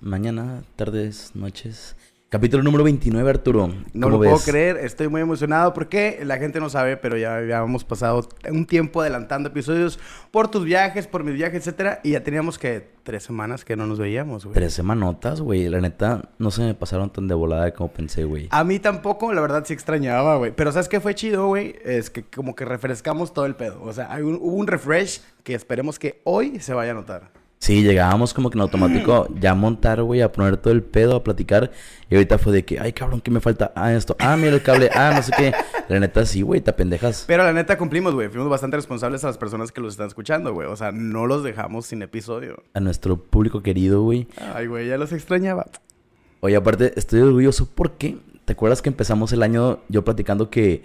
mañana, tardes, noches. Capítulo número 29, Arturo. No lo puedo creer, estoy muy emocionado porque la gente no sabe, pero ya, habíamos pasado un tiempo adelantando episodios por tus viajes, por mis viajes, etcétera, y ya teníamos que tres semanas que no nos veíamos, güey. Tres semanotas, güey. La neta, no se me pasaron tan de volada como pensé, güey. A mí tampoco, la verdad sí extrañaba, güey. Pero ¿sabes qué fue chido, güey? Es que como que refrescamos todo el pedo. O sea, hay un, hubo un refresh que esperemos que hoy se vaya a notar. Sí, llegábamos como que en automático ya a montar, güey, a poner todo el pedo, a platicar. Y ahorita fue de que, ay, cabrón, ¿qué me falta? Ah, esto. Ah, mira el cable. Ah, no sé qué. La neta, sí, güey, te pendejas. Pero la neta cumplimos, güey. Fuimos bastante responsables a las personas que los están escuchando, güey. O sea, no los dejamos sin episodio. A nuestro público querido, güey. Ay, güey, ya los extrañaba. Oye, aparte, estoy orgulloso porque, ¿te acuerdas que empezamos el año yo platicando que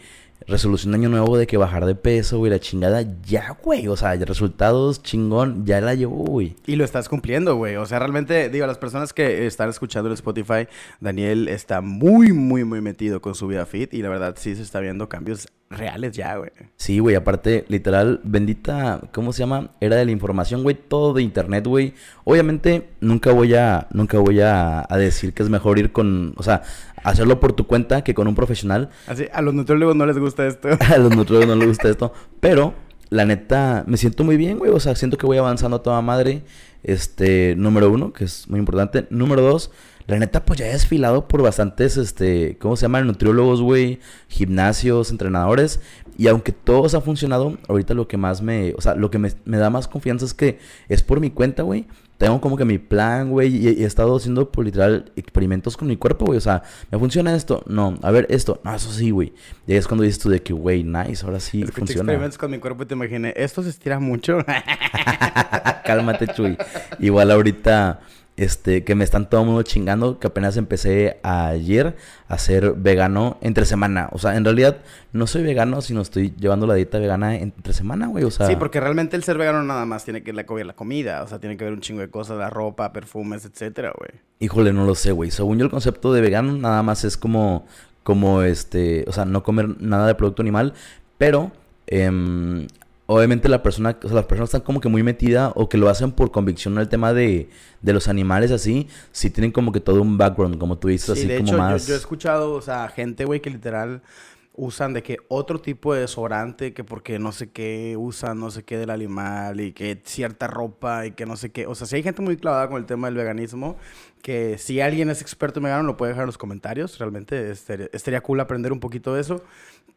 resolución de año nuevo de que bajar de peso, güey, la chingada, ya, güey. O sea, resultados chingón, ya la llevo, güey. Y lo estás cumpliendo, güey. O sea, realmente, digo, las personas que están escuchando el Spotify, Daniel está muy, muy, muy metido con su vida fit y la verdad sí se está viendo cambios reales ya, güey. Sí, güey, aparte, literal, bendita, ¿cómo se llama? Era de la información, güey, todo de internet, güey. Obviamente, nunca voy a, nunca voy a, a, decir que es mejor ir con, o sea, hacerlo por tu cuenta que con un profesional. Así, a los nutriólogos no les gusta esto. a los nutriólogos no les gusta esto, pero la neta, me siento muy bien, güey, o sea, siento que voy avanzando a toda madre. Este, número uno, que es muy importante. Número dos, la neta, pues ya he desfilado por bastantes, este, ¿cómo se llaman? Nutriólogos, güey, gimnasios, entrenadores. Y aunque todos ha funcionado, ahorita lo que más me, o sea, lo que me, da más confianza es que es por mi cuenta, güey. Tengo como que mi plan, güey, y, he estado haciendo, por literal, experimentos con mi cuerpo, güey. O sea, ¿me funciona esto? No. A ver, esto. No, eso sí, güey. Y ahí es cuando dices tú de que, güey, nice, ahora sí funciona. experimentos con mi cuerpo y te imaginé, esto se estira mucho. Cálmate, Chuy. Igual ahorita este, que me están todo el mundo chingando, que apenas empecé ayer a ser vegano entre semana. O sea, en realidad no soy vegano, sino estoy llevando la dieta vegana entre semana, güey. O sea... Sí, porque realmente el ser vegano nada más tiene que ver la comida. O sea, tiene que ver un chingo de cosas, la ropa, perfumes, etcétera, güey. Híjole, no lo sé, güey. Según yo el concepto de vegano nada más es como, como este, o sea, no comer nada de producto animal, pero... Eh, obviamente la persona, o sea, las personas están como que muy metidas o que lo hacen por convicción el tema de, de los animales así, sí tienen como que todo un background, como tú dices, así como más... Yo, yo he escuchado, o sea, gente, güey, que literal usan de que otro tipo de desodorante, que porque no sé qué usan, no sé qué del animal y que cierta ropa y que no sé qué. O sea, si hay gente muy clavada con el tema del veganismo, que si alguien es experto en vegano lo puede dejar en los comentarios. Realmente estaría, estaría cool aprender un poquito de eso.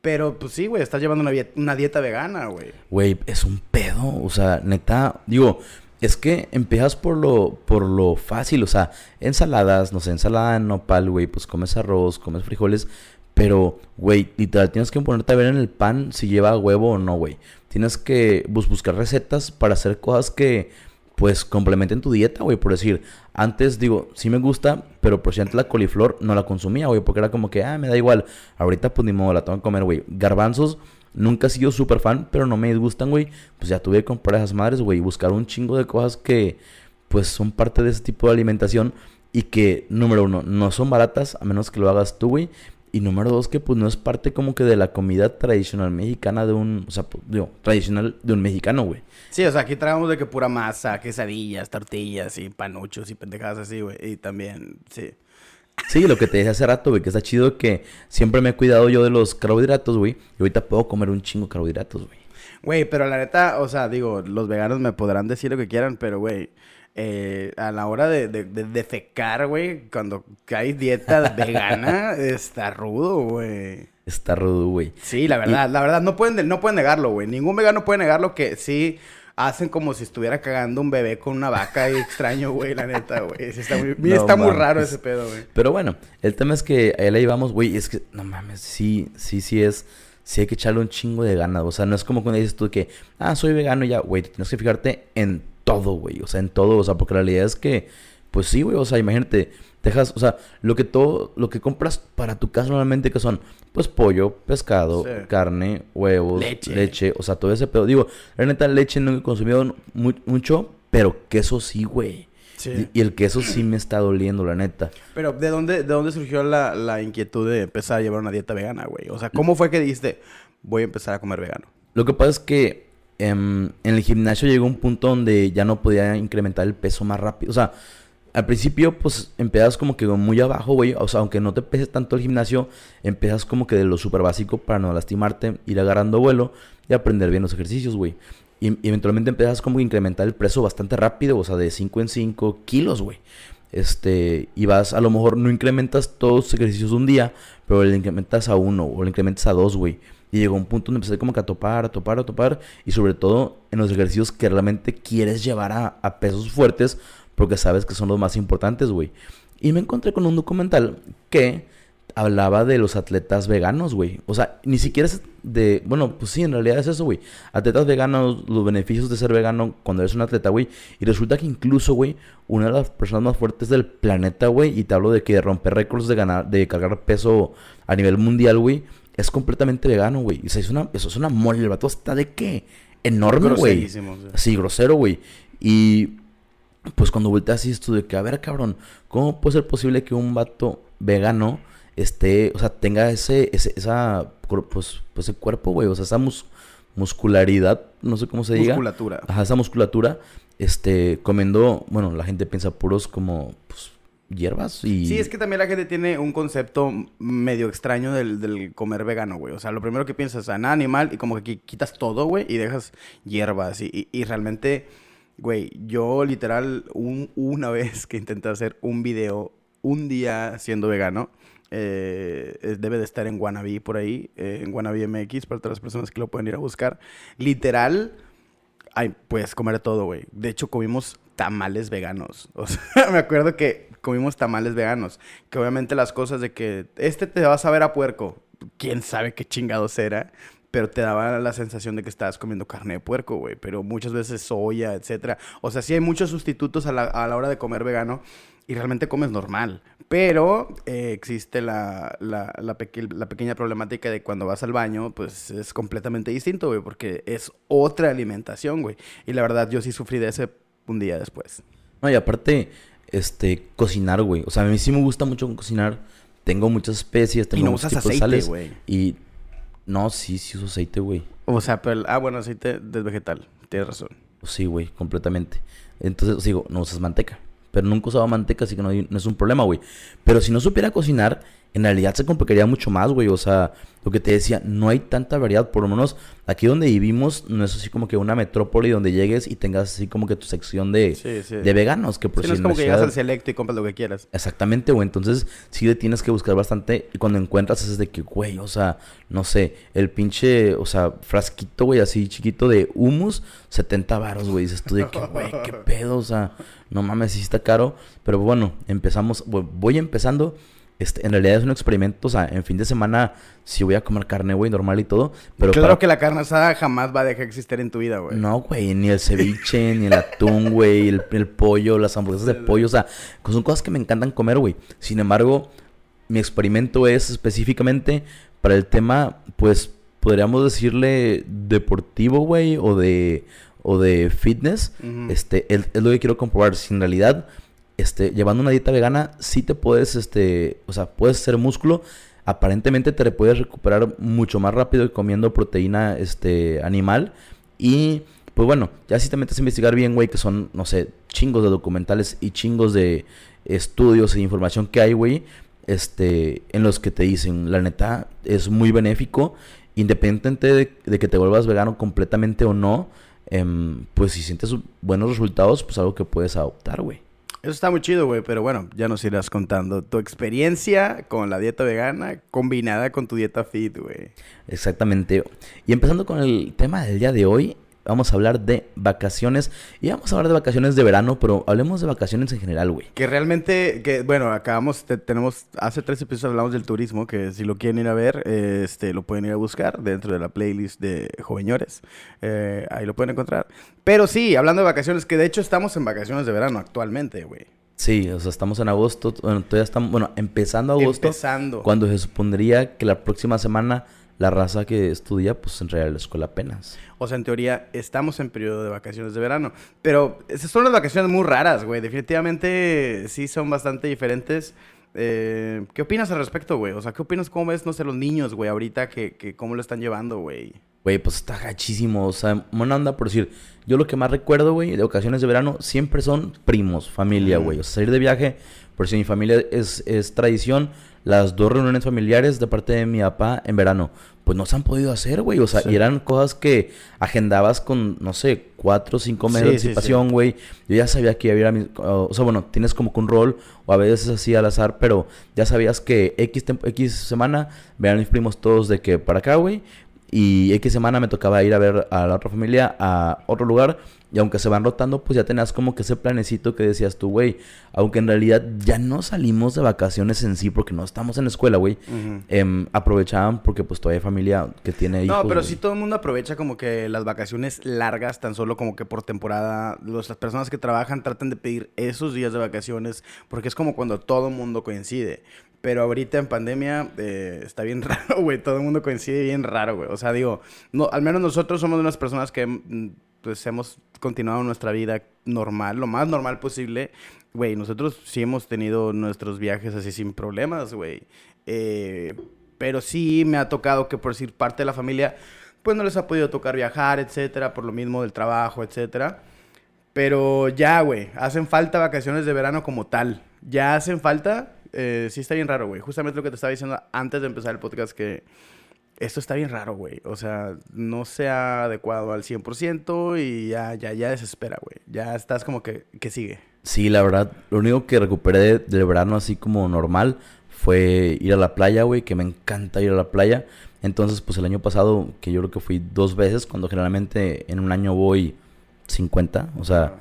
Pero pues sí, güey, estás llevando una, dieta vegana, güey. Güey, es un pedo. O sea, neta, digo, es que empiezas por lo, por lo fácil, o sea, ensaladas, no sé, ensalada de nopal, güey, pues comes arroz, comes frijoles, pero, güey, literal, tienes que ponerte a ver en el pan si lleva huevo o no, güey. Tienes que buscar recetas para hacer cosas que, pues, complementen tu dieta, güey. Por decir, antes, digo, sí me gusta, pero por si antes la coliflor no la consumía, güey, porque era como que, ah, me da igual. Ahorita, pues, ni modo, la tengo que comer, güey. Garbanzos Nunca he sido súper fan, pero no me disgustan, güey. Pues ya tuve que comprar esas madres, güey. Y buscar un chingo de cosas que, pues, son parte de ese tipo de alimentación. Y que, número uno, no son baratas, a menos que lo hagas tú, güey. Y número dos, que pues no es parte como que de la comida tradicional mexicana de un, o sea, pues, digo, tradicional de un mexicano, güey. Sí, o sea, aquí traemos de que pura masa, quesadillas, tortillas y panuchos y pendejadas así, güey. Y también, sí. Sí, lo que te dije hace rato, güey, que está chido que siempre me he cuidado yo de los carbohidratos, güey. Y ahorita puedo comer un chingo de carbohidratos, güey. Güey, pero la neta, o sea, digo, los veganos me podrán decir lo que quieran, pero, güey, eh, a la hora de, de, de defecar, güey, cuando hay dieta vegana, está rudo, güey. Está rudo, güey. Sí, la verdad, la verdad, no pueden, no pueden negarlo, güey. Ningún vegano puede negarlo que sí hacen como si estuviera cagando un bebé con una vaca y extraño, güey, la neta, güey. Está muy, está muy raro ese pedo, güey. Pero bueno, el tema es que ahí la llevamos, güey, es que, no mames, sí, sí, sí es, sí hay que echarle un chingo de ganas. O sea, no es como cuando dices tú que, ah, soy vegano y ya, güey, tienes que fijarte en todo, güey. O sea, en todo, o sea, porque la realidad es que, pues sí, güey, o sea, imagínate, dejas, o sea, lo que todo, lo que compras para tu casa normalmente que son, pues pollo, pescado, carne, huevos, leche. o sea, todo ese pedo. Digo, la neta, leche no he consumido mucho, pero queso sí, güey. Sí. Y, el queso sí me está doliendo, la neta. Pero, ¿de dónde, de dónde surgió la, la inquietud de empezar a llevar una dieta vegana, güey? O sea, ¿cómo fue que dijiste, voy a empezar a comer vegano? Lo que pasa es que em, en el gimnasio llegó un punto donde ya no podía incrementar el peso más rápido. O sea, al principio, pues, empiezas como que muy abajo, güey. O sea, aunque no te peses tanto el gimnasio, empiezas como que de lo súper básico para no lastimarte, ir agarrando vuelo y aprender bien los ejercicios, güey. Y, eventualmente empiezas como que incrementar el peso bastante rápido, o sea, de 5 en 5 kilos, güey. Este, y vas, a lo mejor no incrementas todos los ejercicios de un día, pero le incrementas a uno o le incrementas a dos, güey. Y llegó un punto donde empecé como que a topar, a topar, a topar. Y sobre todo en los ejercicios que realmente quieres llevar a, a pesos fuertes porque sabes que son los más importantes, güey. Y me encontré con un documental que hablaba de los atletas veganos, güey. O sea, ni siquiera es de... Bueno, pues sí, en realidad es eso, güey. Atletas veganos, los beneficios de ser vegano cuando eres un atleta, güey. Y resulta que incluso, güey, una de las personas más fuertes del planeta, güey, y te hablo de que romper récords de ganar, de cargar peso a nivel mundial, güey, es completamente vegano, güey. O sea, es una, eso es una mole, el vato está de qué? Enorme, güey. Sí, grosero, güey. Y pues cuando volteas y esto de que, a ver, cabrón, ¿cómo puede ser posible que un vato vegano esté, o sea, tenga ese, ese esa, pues, pues ese cuerpo, güey, o sea, esa muscularidad, no sé cómo se diga. Musculatura. Ajá, esa musculatura, este, comiendo, bueno, la gente piensa puros como, pues, hierbas y... Sí, es que también la gente tiene un concepto medio extraño del, comer vegano, güey. O sea, lo primero que piensas es nada animal y como que quitas todo, güey, y dejas hierbas y, realmente Güey, yo literal una vez que intenté hacer un video un día siendo vegano, eh, debe de estar en Wannabe por ahí, eh, en Wannabe MX, para todas las personas que lo pueden ir a buscar. Literal, puedes comer todo, güey. De hecho, comimos tamales veganos. O sea, me acuerdo que comimos tamales veganos. Que obviamente las cosas de que este te vas a ver a puerco, quién sabe qué chingados era pero te daba la sensación de que estabas comiendo carne de puerco, güey. Pero muchas veces soya, etcétera. O sea, sí hay muchos sustitutos a la, a la hora de comer vegano y realmente comes normal. Pero eh, existe la, la, la, pequeña problemática de cuando vas al baño, pues es completamente distinto, güey, porque es otra alimentación, güey. Y la verdad, yo sí sufrí de ese un día después. No, y aparte, este, cocinar, güey. O sea, a mí sí me gusta mucho cocinar. Tengo muchas especies, tengo y no usas aceite, güey. Y no, sí, sí uso aceite, güey. O sea, pero... Ah, bueno, aceite de vegetal. Tienes razón. Sí, güey, completamente. Entonces, digo, no usas manteca. Pero nunca usaba manteca, así que no, no es un problema, güey. Pero si no supiera cocinar, en realidad se complicaría mucho más, güey. O sea, lo que te decía, no hay tanta variedad. Por lo menos aquí donde vivimos, no es así como que una metrópoli donde llegues y tengas así como que tu sección de, de veganos. Que por sí, no es como que llegas al selecto y compras lo que quieras. Exactamente, güey. Entonces, sí le tienes que buscar bastante. Y cuando encuentras es de que, güey, o sea, no sé, el pinche, o sea, frasquito, güey, así chiquito de humus, 70 varos, güey. Dices tú de que, güey, qué pedo, o sea, no mames, sí está caro. Pero bueno, empezamos, voy empezando. Este, en realidad es un experimento, o sea, en fin de semana sí voy a comer carne, güey, normal y todo, pero... Claro que la carne asada jamás va a dejar de existir en tu vida, güey. No, güey, ni el ceviche, ni el atún, güey, el, pollo, las hamburguesas de pollo, o sea, son cosas que me encantan comer, güey. Sin embargo, mi experimento es específicamente para el tema, pues, podríamos decirle deportivo, güey, o de, o de fitness. Este, es, es lo que quiero comprobar, si en realidad este, llevando una dieta vegana, sí te puedes, este, o sea, puedes hacer músculo. Aparentemente te puedes recuperar mucho más rápido comiendo proteína, este, animal. Y, pues bueno, ya si te metes a investigar bien, güey, que son, no sé, chingos de documentales y chingos de estudios e información que hay, güey, este, en los que te dicen, la neta, es muy benéfico, independientemente de, que te vuelvas vegano completamente o no, em, pues si sientes buenos resultados, pues algo que puedes adoptar, güey. Eso está muy chido, güey, pero bueno, ya nos irás contando tu experiencia con la dieta vegana combinada con tu dieta fit, güey. Exactamente. Y empezando con el tema del día de hoy, vamos a hablar de vacaciones. Y vamos a hablar de vacaciones de verano, pero hablemos de vacaciones en general, güey. Que realmente, que bueno, acabamos, tenemos, hace tres episodios hablamos del turismo, que si lo quieren ir a ver, este, lo pueden ir a buscar dentro de la playlist de Joveñores. Eh, ahí lo pueden encontrar. Pero sí, hablando de vacaciones, que de hecho estamos en vacaciones de verano actualmente, güey. Sí, o sea, estamos en agosto, bueno, todavía estamos, bueno, empezando agosto. Empezando. Cuando se supondría que la próxima semana la raza que estudia, pues en realidad la escuela apenas. O sea, en teoría, estamos en periodo de vacaciones de verano. Pero esas son las vacaciones muy raras, güey. Definitivamente sí son bastante diferentes. Eh, ¿Qué opinas al respecto, güey? O sea, ¿qué opinas? ¿Cómo ves, no sé, los niños, güey, ahorita que, que cómo lo están llevando, güey? güey, pues está gachísimo. O sea, buena onda por decir. Yo lo que más recuerdo, güey, de ocasiones de verano, siempre son primos, familia, güey. O sea, salir de viaje, por si mi familia es, es tradición, las dos reuniones familiares de parte de mi papá en verano, pues no se han podido hacer, güey. O sea, y eran cosas que agendabas con, no sé, cuatro o cinco meses de anticipación, güey. Yo ya sabía que iba a ir a O sea, bueno, tienes como que un rol, o a veces así al azar, pero ya sabías que X, X semana vean mis primos todos de que para acá, güey. Y X semana me tocaba ir a ver a la otra familia a otro lugar. Y aunque se van rotando, pues ya tenías como que ese planecito que decías tú, güey. Aunque en realidad ya no salimos de vacaciones en sí porque no estamos en la escuela, güey. Em, aprovechaban porque pues todavía hay familia que tiene hijos. No, pero sí todo el mundo aprovecha como que las vacaciones largas, tan solo como que por temporada. las personas que trabajan tratan de pedir esos días de vacaciones porque es como cuando todo el mundo coincide. Pero ahorita en pandemia eh, está bien raro, güey. Todo el mundo coincide bien raro, güey. O sea, digo, no, al menos nosotros somos unas personas que mm, pues hemos continuado nuestra vida normal, lo más normal posible. Güey, nosotros sí hemos tenido nuestros viajes así sin problemas, güey. Eh, pero sí me ha tocado que por decir parte de la familia, pues no les ha podido tocar viajar, etcétera, por lo mismo del trabajo, etcétera. Pero ya, güey, hacen falta vacaciones de verano como tal. Ya hacen falta eh, sí está bien raro, güey. Justamente lo que te estaba diciendo antes de empezar el podcast, que esto está bien raro, güey. O sea, no se ha adecuado al 100% y ya, ya, ya desespera, güey. Ya estás como que, que sigue. Sí, la verdad, lo único que recuperé del verano así como normal fue ir a la playa, güey, que me encanta ir a la playa. Entonces, pues el año pasado, que yo creo que fui dos veces, cuando generalmente en un año voy 50, o sea,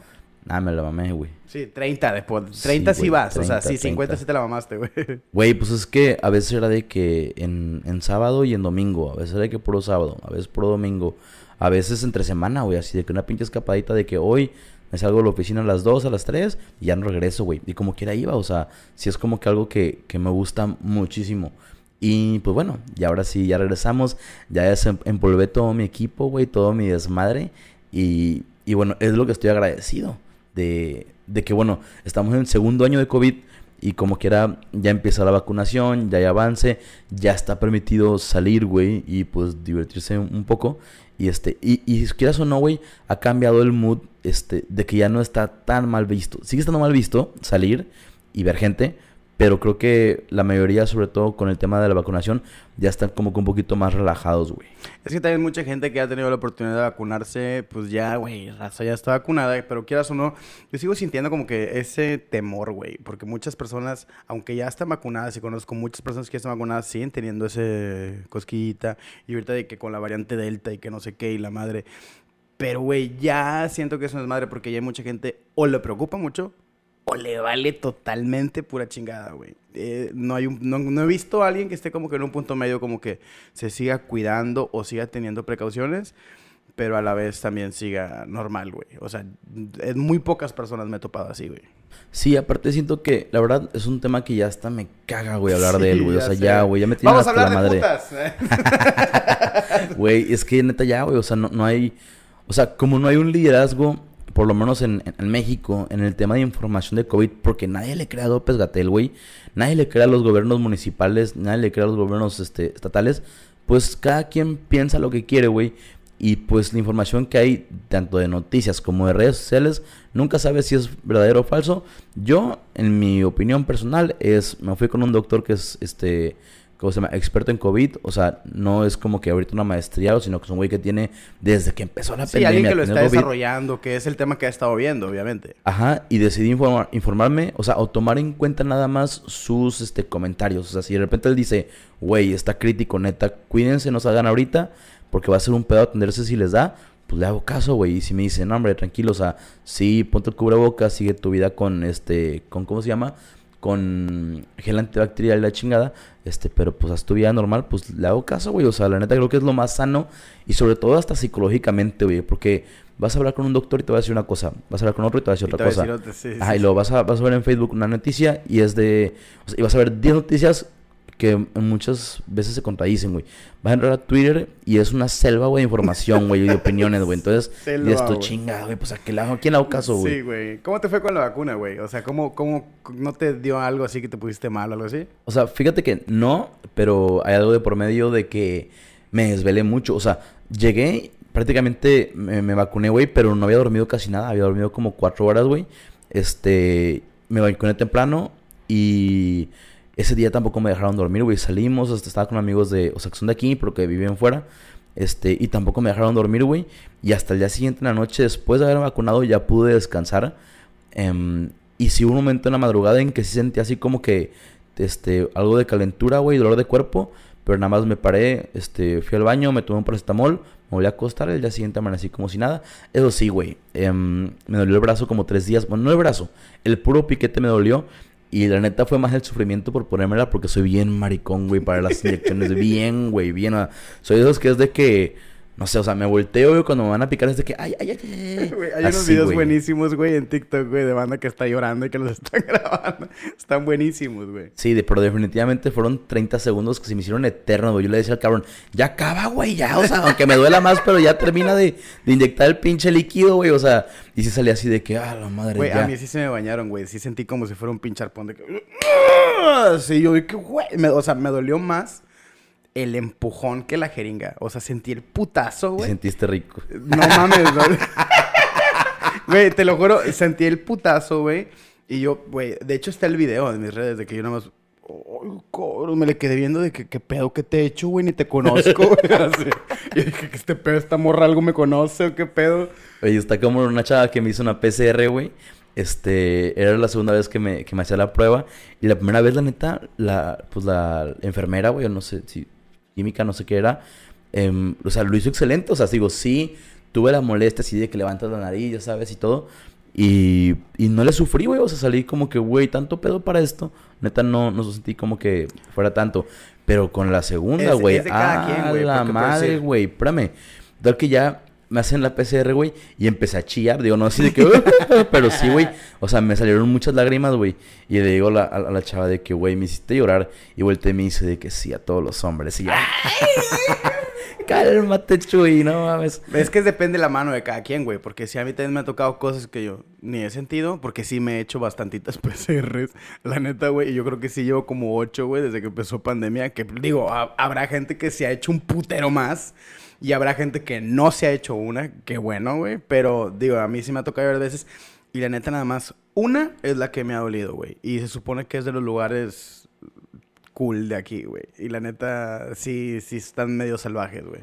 nada, me la mamé, güey. Sí, 30 después. 30 sí, vas. o sea, sí, 50 sí te la mamaste, güey. Güey, pues es que a veces era de que en, en sábado y en domingo. A veces era de que puro sábado. A veces puro domingo. A veces entre semana, güey. Así de que una pinche escapadita de que hoy me salgo de la oficina a las 2, a las 3 y ya no regreso, güey. Y como quiera iba. O sea, sí es como que algo que, que me gusta muchísimo. Y pues bueno, y ahora sí, ya regresamos. Ya empolvé todo mi equipo, güey. Todo mi desmadre. Y, y bueno, es lo que estoy agradecido de, de que, bueno, estamos en el segundo año de COVID y como quiera ya empieza la vacunación, ya hay avance, ya está permitido salir, güey, y pues divertirse un, poco. Y este, y, y quieras o no, güey, ha cambiado el mood, este, de que ya no está tan mal visto. Sigue estando mal visto salir y ver gente, pero creo que la mayoría, sobre todo con el tema de la vacunación, ya están como que un poquito más relajados, güey. Es que también mucha gente que ha tenido la oportunidad de vacunarse, pues ya, güey, raza ya está vacunada, pero quieras o no, yo sigo sintiendo como que ese temor, güey, porque muchas personas, aunque ya están vacunadas y conozco muchas personas que ya están vacunadas, siguen teniendo ese cosquillita y ahorita de que con la variante Delta y que no sé qué y la madre. Pero, güey, ya siento que eso no es madre porque ya hay mucha gente o le preocupa mucho o le vale totalmente pura chingada, güey. Eh, no, hay no, he visto a alguien que esté como que en un punto medio como que se siga cuidando o siga teniendo precauciones, pero a la vez también siga normal, güey. O sea, en muy pocas personas me he topado así, güey. Sí, aparte siento que la verdad es un tema que ya hasta me caga, güey, hablar de él, güey. O sea, ya, güey, ya me tiene Vamos a hablar la de madre. Putas. Güey, es que neta ya, güey, o sea, no, no hay... O sea, como no hay un liderazgo por lo menos en, México, en el tema de información de COVID, porque nadie le crea a López Gatel, güey. Nadie le crea a los gobiernos municipales, nadie le crea a los gobiernos este, estatales. Pues cada quien piensa lo que quiere, güey. Y pues la información que hay, tanto de noticias como de redes sociales, nunca sabes si es verdadero o falso. Yo, en mi opinión personal, es, me fui con un doctor que es este ¿cómo se llama? Experto en COVID. O sea, no es como que ahorita una maestría, sino que es un güey que tiene desde que empezó la sí, alguien que lo está desarrollando, que es el tema que ha estado viendo, obviamente. Ajá, y decidí informarme, o sea, o tomar en cuenta nada más sus este, comentarios. O sea, si de repente él dice, güey, está crítico, neta, cuídense, no salgan ahorita, porque va a ser un pedo atenderse si les da. Pues le hago caso, güey. Y si me dicen, no, hombre, tranquilo, o sea, sí, ponte el cubrebocas, sigue tu vida con este, con, ¿cómo se llama? Con gel antibacterial y la chingada, este, pero pues haz tu vida normal, pues le hago caso, güey. O sea, la neta creo que es lo más sano y sobre todo hasta psicológicamente, güey, porque vas a hablar con un doctor y te va a decir una cosa, vas a hablar con otro y te va a decir otra cosa. Ajá, y luego vas a, vas a ver en Facebook una noticia y es de, o sea, y vas a ver 10 noticias que muchas veces se contradicen, güey. Vas a entrar a Twitter y es una selva, güey, de información, güey, y de opiniones, güey. Entonces, y esto chinga, güey, pues a, qué lado, ¿a quién le hago caso, güey? Sí, güey. ¿Cómo te fue con la vacuna, güey? O sea, ¿cómo, ¿cómo no te dio algo así que te pusiste mal o algo así? O sea, fíjate que no, pero hay algo de por medio de que me desvelé mucho. O sea, Llegué, prácticamente me, me vacuné, güey, pero no había dormido casi nada. Había dormido como cuatro horas, güey. Este, me vacuné temprano y ese día tampoco me dejaron dormir, güey. Salimos, hasta estaba con amigos de, o sea, que son de aquí, pero que viven fuera. Este, y tampoco me dejaron dormir, güey. Y hasta el día siguiente, en la noche, después de haberme vacunado, ya pude descansar. Em, y sí hubo un momento en la madrugada en que sí sentía así como que, este, algo de calentura, güey, dolor de cuerpo. Pero nada más me paré, este, fui al baño, me tomé un paracetamol, me volví a acostar, el día siguiente amanecí como si nada. Eso sí, güey, em, me dolió el brazo como tres días. Bueno, no el brazo, el puro piquete me dolió. Y la neta fue más el sufrimiento por ponérmela porque soy bien maricón, güey, para las inyecciones. bien, güey, bien. soy de esos que es de que no sé, o sea, me volteo, güey, cuando me van a picar es de que, ay, ay, ay, ay. hay unos videos buenísimos, güey, en TikTok, güey, de banda que está llorando y que los están grabando. Están buenísimos, güey. Sí, de, pero definitivamente fueron 30 segundos que se me hicieron eternos, güey. Yo le decía al cabrón, ya acaba, güey, ya, o sea, aunque me duela más, pero ya termina de, de inyectar el pinche líquido, güey, o sea, y sí salía así de que, ah, la madre, Güey, a mí sí se me bañaron, güey, sí sentí como si fuera un pinche arpón de que... Sí, yo vi que, güey, o sea, me dolió más el empujón que la jeringa. O sea, sentí el putazo, güey. Sentiste rico. No mames, güey. Güey, te lo juro, sentí el putazo, güey. Y yo, güey, de hecho está el video en mis redes de que yo nada más... Oh, me le quedé viendo de que qué pedo que te he hecho, güey, ni te conozco, güey. Yo dije que este pedo, esta morra algo me conoce o qué pedo. Oye, está como una chava que me hizo una PCR, güey. Este, era la segunda vez que me, que me hacía la prueba. Y la primera vez, la neta, la, pues la enfermera, güey, no sé si química, no sé qué era. Em, o sea, lo hizo excelente. O sea, digo, sí, tuve la molestia así de que levantas la nariz, ya sabes, y todo. Y, y no le sufrí, güey. O sea, salí como que, güey, tanto pedo para esto. Neta, no, no sentí como que fuera tanto. Pero con la segunda, güey. Ah, la madre, güey. Espérame. Tal que ya me hacen la PCR, güey, y empecé a chillar. Digo, no así de que, pero sí, güey. O sea, me salieron muchas lágrimas, güey. Y le digo a la, chava de que, güey, me hiciste llorar. Y volteé y me dice de que sí, a todos los hombres. Y ya, cálmate, Chuy, no mames. Es que depende la mano de cada quien, güey. Porque si a mí también me ha tocado cosas que yo ni he sentido, porque sí me he hecho bastantitas PCRs, la neta, güey. Y yo creo que sí llevo como ocho, güey, desde que empezó pandemia. Que digo, habrá gente que se ha hecho un putero más. Y habrá gente que no se ha hecho una, qué bueno, güey. Pero digo, a mí sí me ha tocado ver veces. Y la neta, nada más, una es la que me ha dolido, güey. Y se supone que es de los lugares cool de aquí, güey. Y la neta, sí, sí están medio salvajes, güey.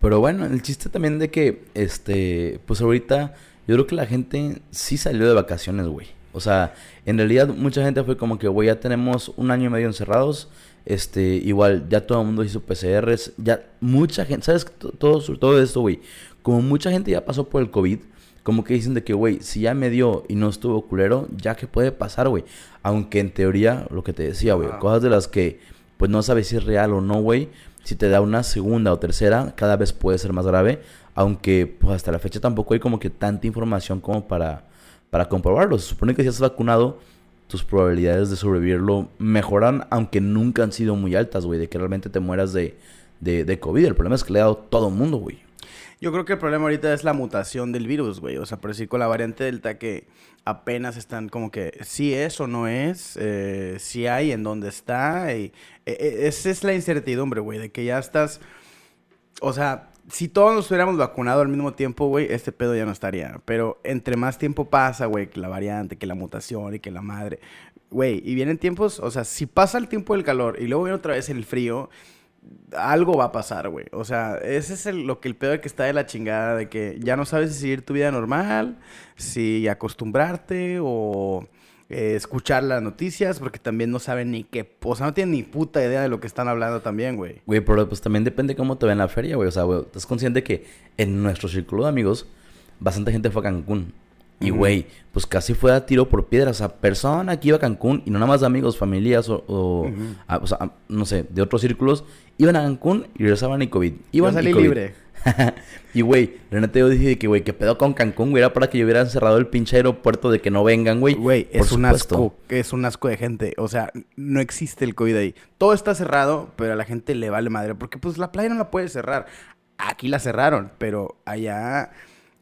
Pero bueno, el chiste también de que, este, pues ahorita, yo creo que la gente sí salió de vacaciones, güey. O sea, en realidad mucha gente fue como que, güey, ya tenemos un año y medio encerrados este, igual, ya todo el mundo hizo PCRs. Ya mucha gente, ¿sabes? Todo, todo esto, güey. Como mucha gente ya pasó por el COVID, como que dicen de que, güey, si ya me dio y no estuvo culero, ya que puede pasar, güey. Aunque en teoría, lo que te decía, güey, cosas de las que, pues no sabes si es real o no, güey. Si te da una segunda o tercera, cada vez puede ser más grave. Aunque, pues hasta la fecha tampoco hay como que tanta información como para, para comprobarlo. Se supone que si has vacunado tus probabilidades de sobrevivirlo mejoran, aunque nunca han sido muy altas, güey, de que realmente te mueras de, de, COVID. El problema es que le ha dado todo el mundo, güey. Yo creo que el problema ahorita es la mutación del virus, güey. O sea, por decir con la variante Delta que apenas están como que si es o no es, eh, si hay, en dónde está. Y, e, e, esa es la incertidumbre, güey, de que ya estás... O sea, si todos nos hubiéramos vacunado al mismo tiempo, güey, este pedo ya no estaría. Pero entre más tiempo pasa, güey, que la variante, que la mutación y que la madre, güey, y vienen tiempos, o sea, si pasa el tiempo del calor y luego viene otra vez el frío, algo va a pasar, güey. O sea, ese es lo que el pedo que está de la chingada, de que ya no sabes si seguir tu vida normal, si acostumbrarte o eh, escuchar las noticias porque también no saben ni qué, o sea, no tienen ni puta idea de lo que están hablando también, güey. Güey, pero pues también depende cómo te ven la feria, güey. O sea, güey, estás consciente que en nuestro círculo de amigos, bastante gente fue a Cancún. Y, güey, pues casi fue a tiro por piedra. O sea, persona que iba a Cancún y no nada más de amigos, familias o, o, o sea, no sé, de otros círculos, iban a Cancún y regresaban y COVID. Iban a salir libre. y, güey, Renate yo dije que, güey, que pedo con Cancún, güey, era para que yo hubiera cerrado el pinche aeropuerto de que no vengan, güey. Güey, es un asco, es un asco de gente. O sea, no existe el COVID ahí. Todo está cerrado, pero a la gente le vale madre. Porque, pues, la playa no la puede cerrar. Aquí la cerraron, pero allá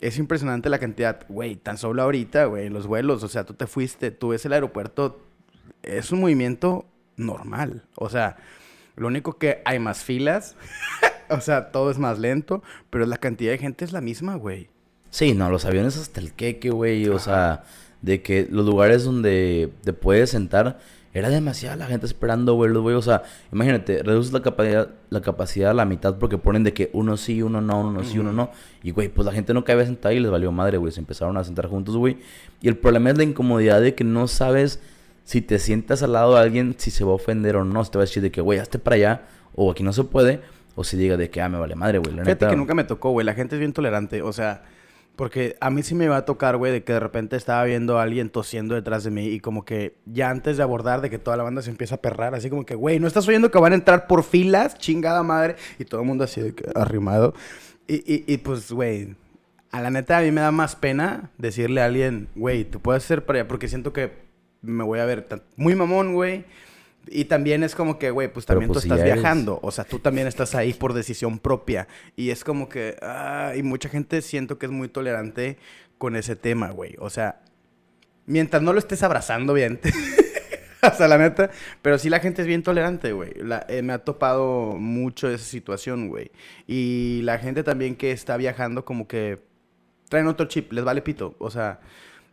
es impresionante la cantidad. Güey, tan solo ahorita, güey, los vuelos. O sea, tú te fuiste, tú ves el aeropuerto. Es un movimiento normal. O sea, lo único que hay más filas. O sea, todo es más lento, pero la cantidad de gente es la misma, güey. Sí, no, los aviones hasta el queque, güey. O sea, de que los lugares donde te puedes sentar, era demasiada la gente esperando, güey, güey. O sea, imagínate, reduces la capacidad, la capacidad a la mitad porque ponen de que uno sí, uno no, uno sí, uno no. Y, güey, pues la gente no cabía sentada y les valió madre, güey. Se empezaron a sentar juntos, güey. Y el problema es la incomodidad de que no sabes si te sientas al lado de alguien, si se va a ofender o no. Si te va a decir de que, güey, hazte para allá, o aquí no se puede. O si diga de que, ah, me vale madre, güey. Fíjate que nunca me tocó, güey. La gente es bien tolerante. O sea, porque a mí sí me va a tocar, güey, de que de repente estaba viendo a alguien tosiendo detrás de mí y como que ya antes de abordar, de que toda la banda se empieza a perrar, así como que, güey, ¿no estás oyendo que van a entrar por filas? Chingada madre. Y todo el mundo así de que arrimado. Y, y, y pues, güey, a la neta a mí me da más pena decirle a alguien, güey, tú puedes ser para allá, porque siento que me voy a ver muy mamón, güey y también es como que, güey, pues también tú pues, estás viajando. O sea, tú también estás ahí por decisión propia. Y es como que, ah, y mucha gente siento que es muy tolerante con ese tema, güey. O sea, mientras no lo estés abrazando, bien. Hasta la neta. Pero sí la gente es bien tolerante, güey. Eh, me ha topado mucho esa situación, güey. Y la gente también que está viajando como que traen otro chip, les vale pito. O sea,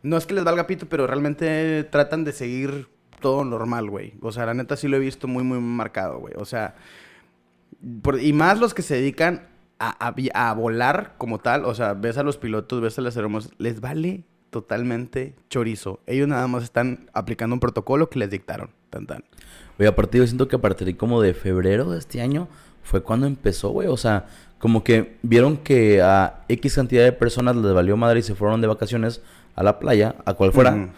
no es que les valga pito, pero realmente tratan de seguir todo normal, güey. O sea, la neta sí lo he visto muy, muy marcado, güey. O sea, y más los que se dedican a, a, volar como tal. O sea, ves a los pilotos, ves a las aeromotos, les vale totalmente chorizo. Ellos nada más están aplicando un protocolo que les dictaron. Tan, tan. Güey, aparte yo siento que a partir como de febrero de este año fue cuando empezó, güey. O sea, como que vieron que a X cantidad de personas les valió madre y se fueron de vacaciones a la playa, a cual fuera.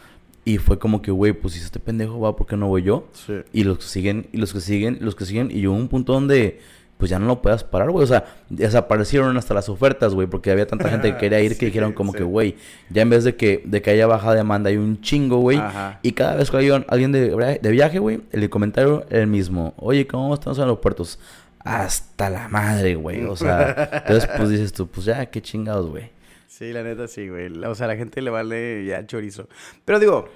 Y fue como que, güey, pues si este pendejo va, ¿por qué no voy yo? Sí. Y los que siguen, y los que siguen, y los que siguen. Y hubo un punto donde, pues ya no lo puedas parar, güey. O sea, desaparecieron hasta las ofertas, güey, porque había tanta gente que quería ir que dijeron como que, güey, ya en vez de que, de que haya baja demanda, hay un chingo, güey. Y cada vez que hay alguien de, de viaje, güey, el comentario era el mismo. Oye, ¿cómo estamos en los puertos? Hasta la madre, güey. O sea, entonces pues dices tú, pues ya, qué chingados, güey. Sí, la neta sí, güey. O sea, la gente le vale ya chorizo. Pero digo,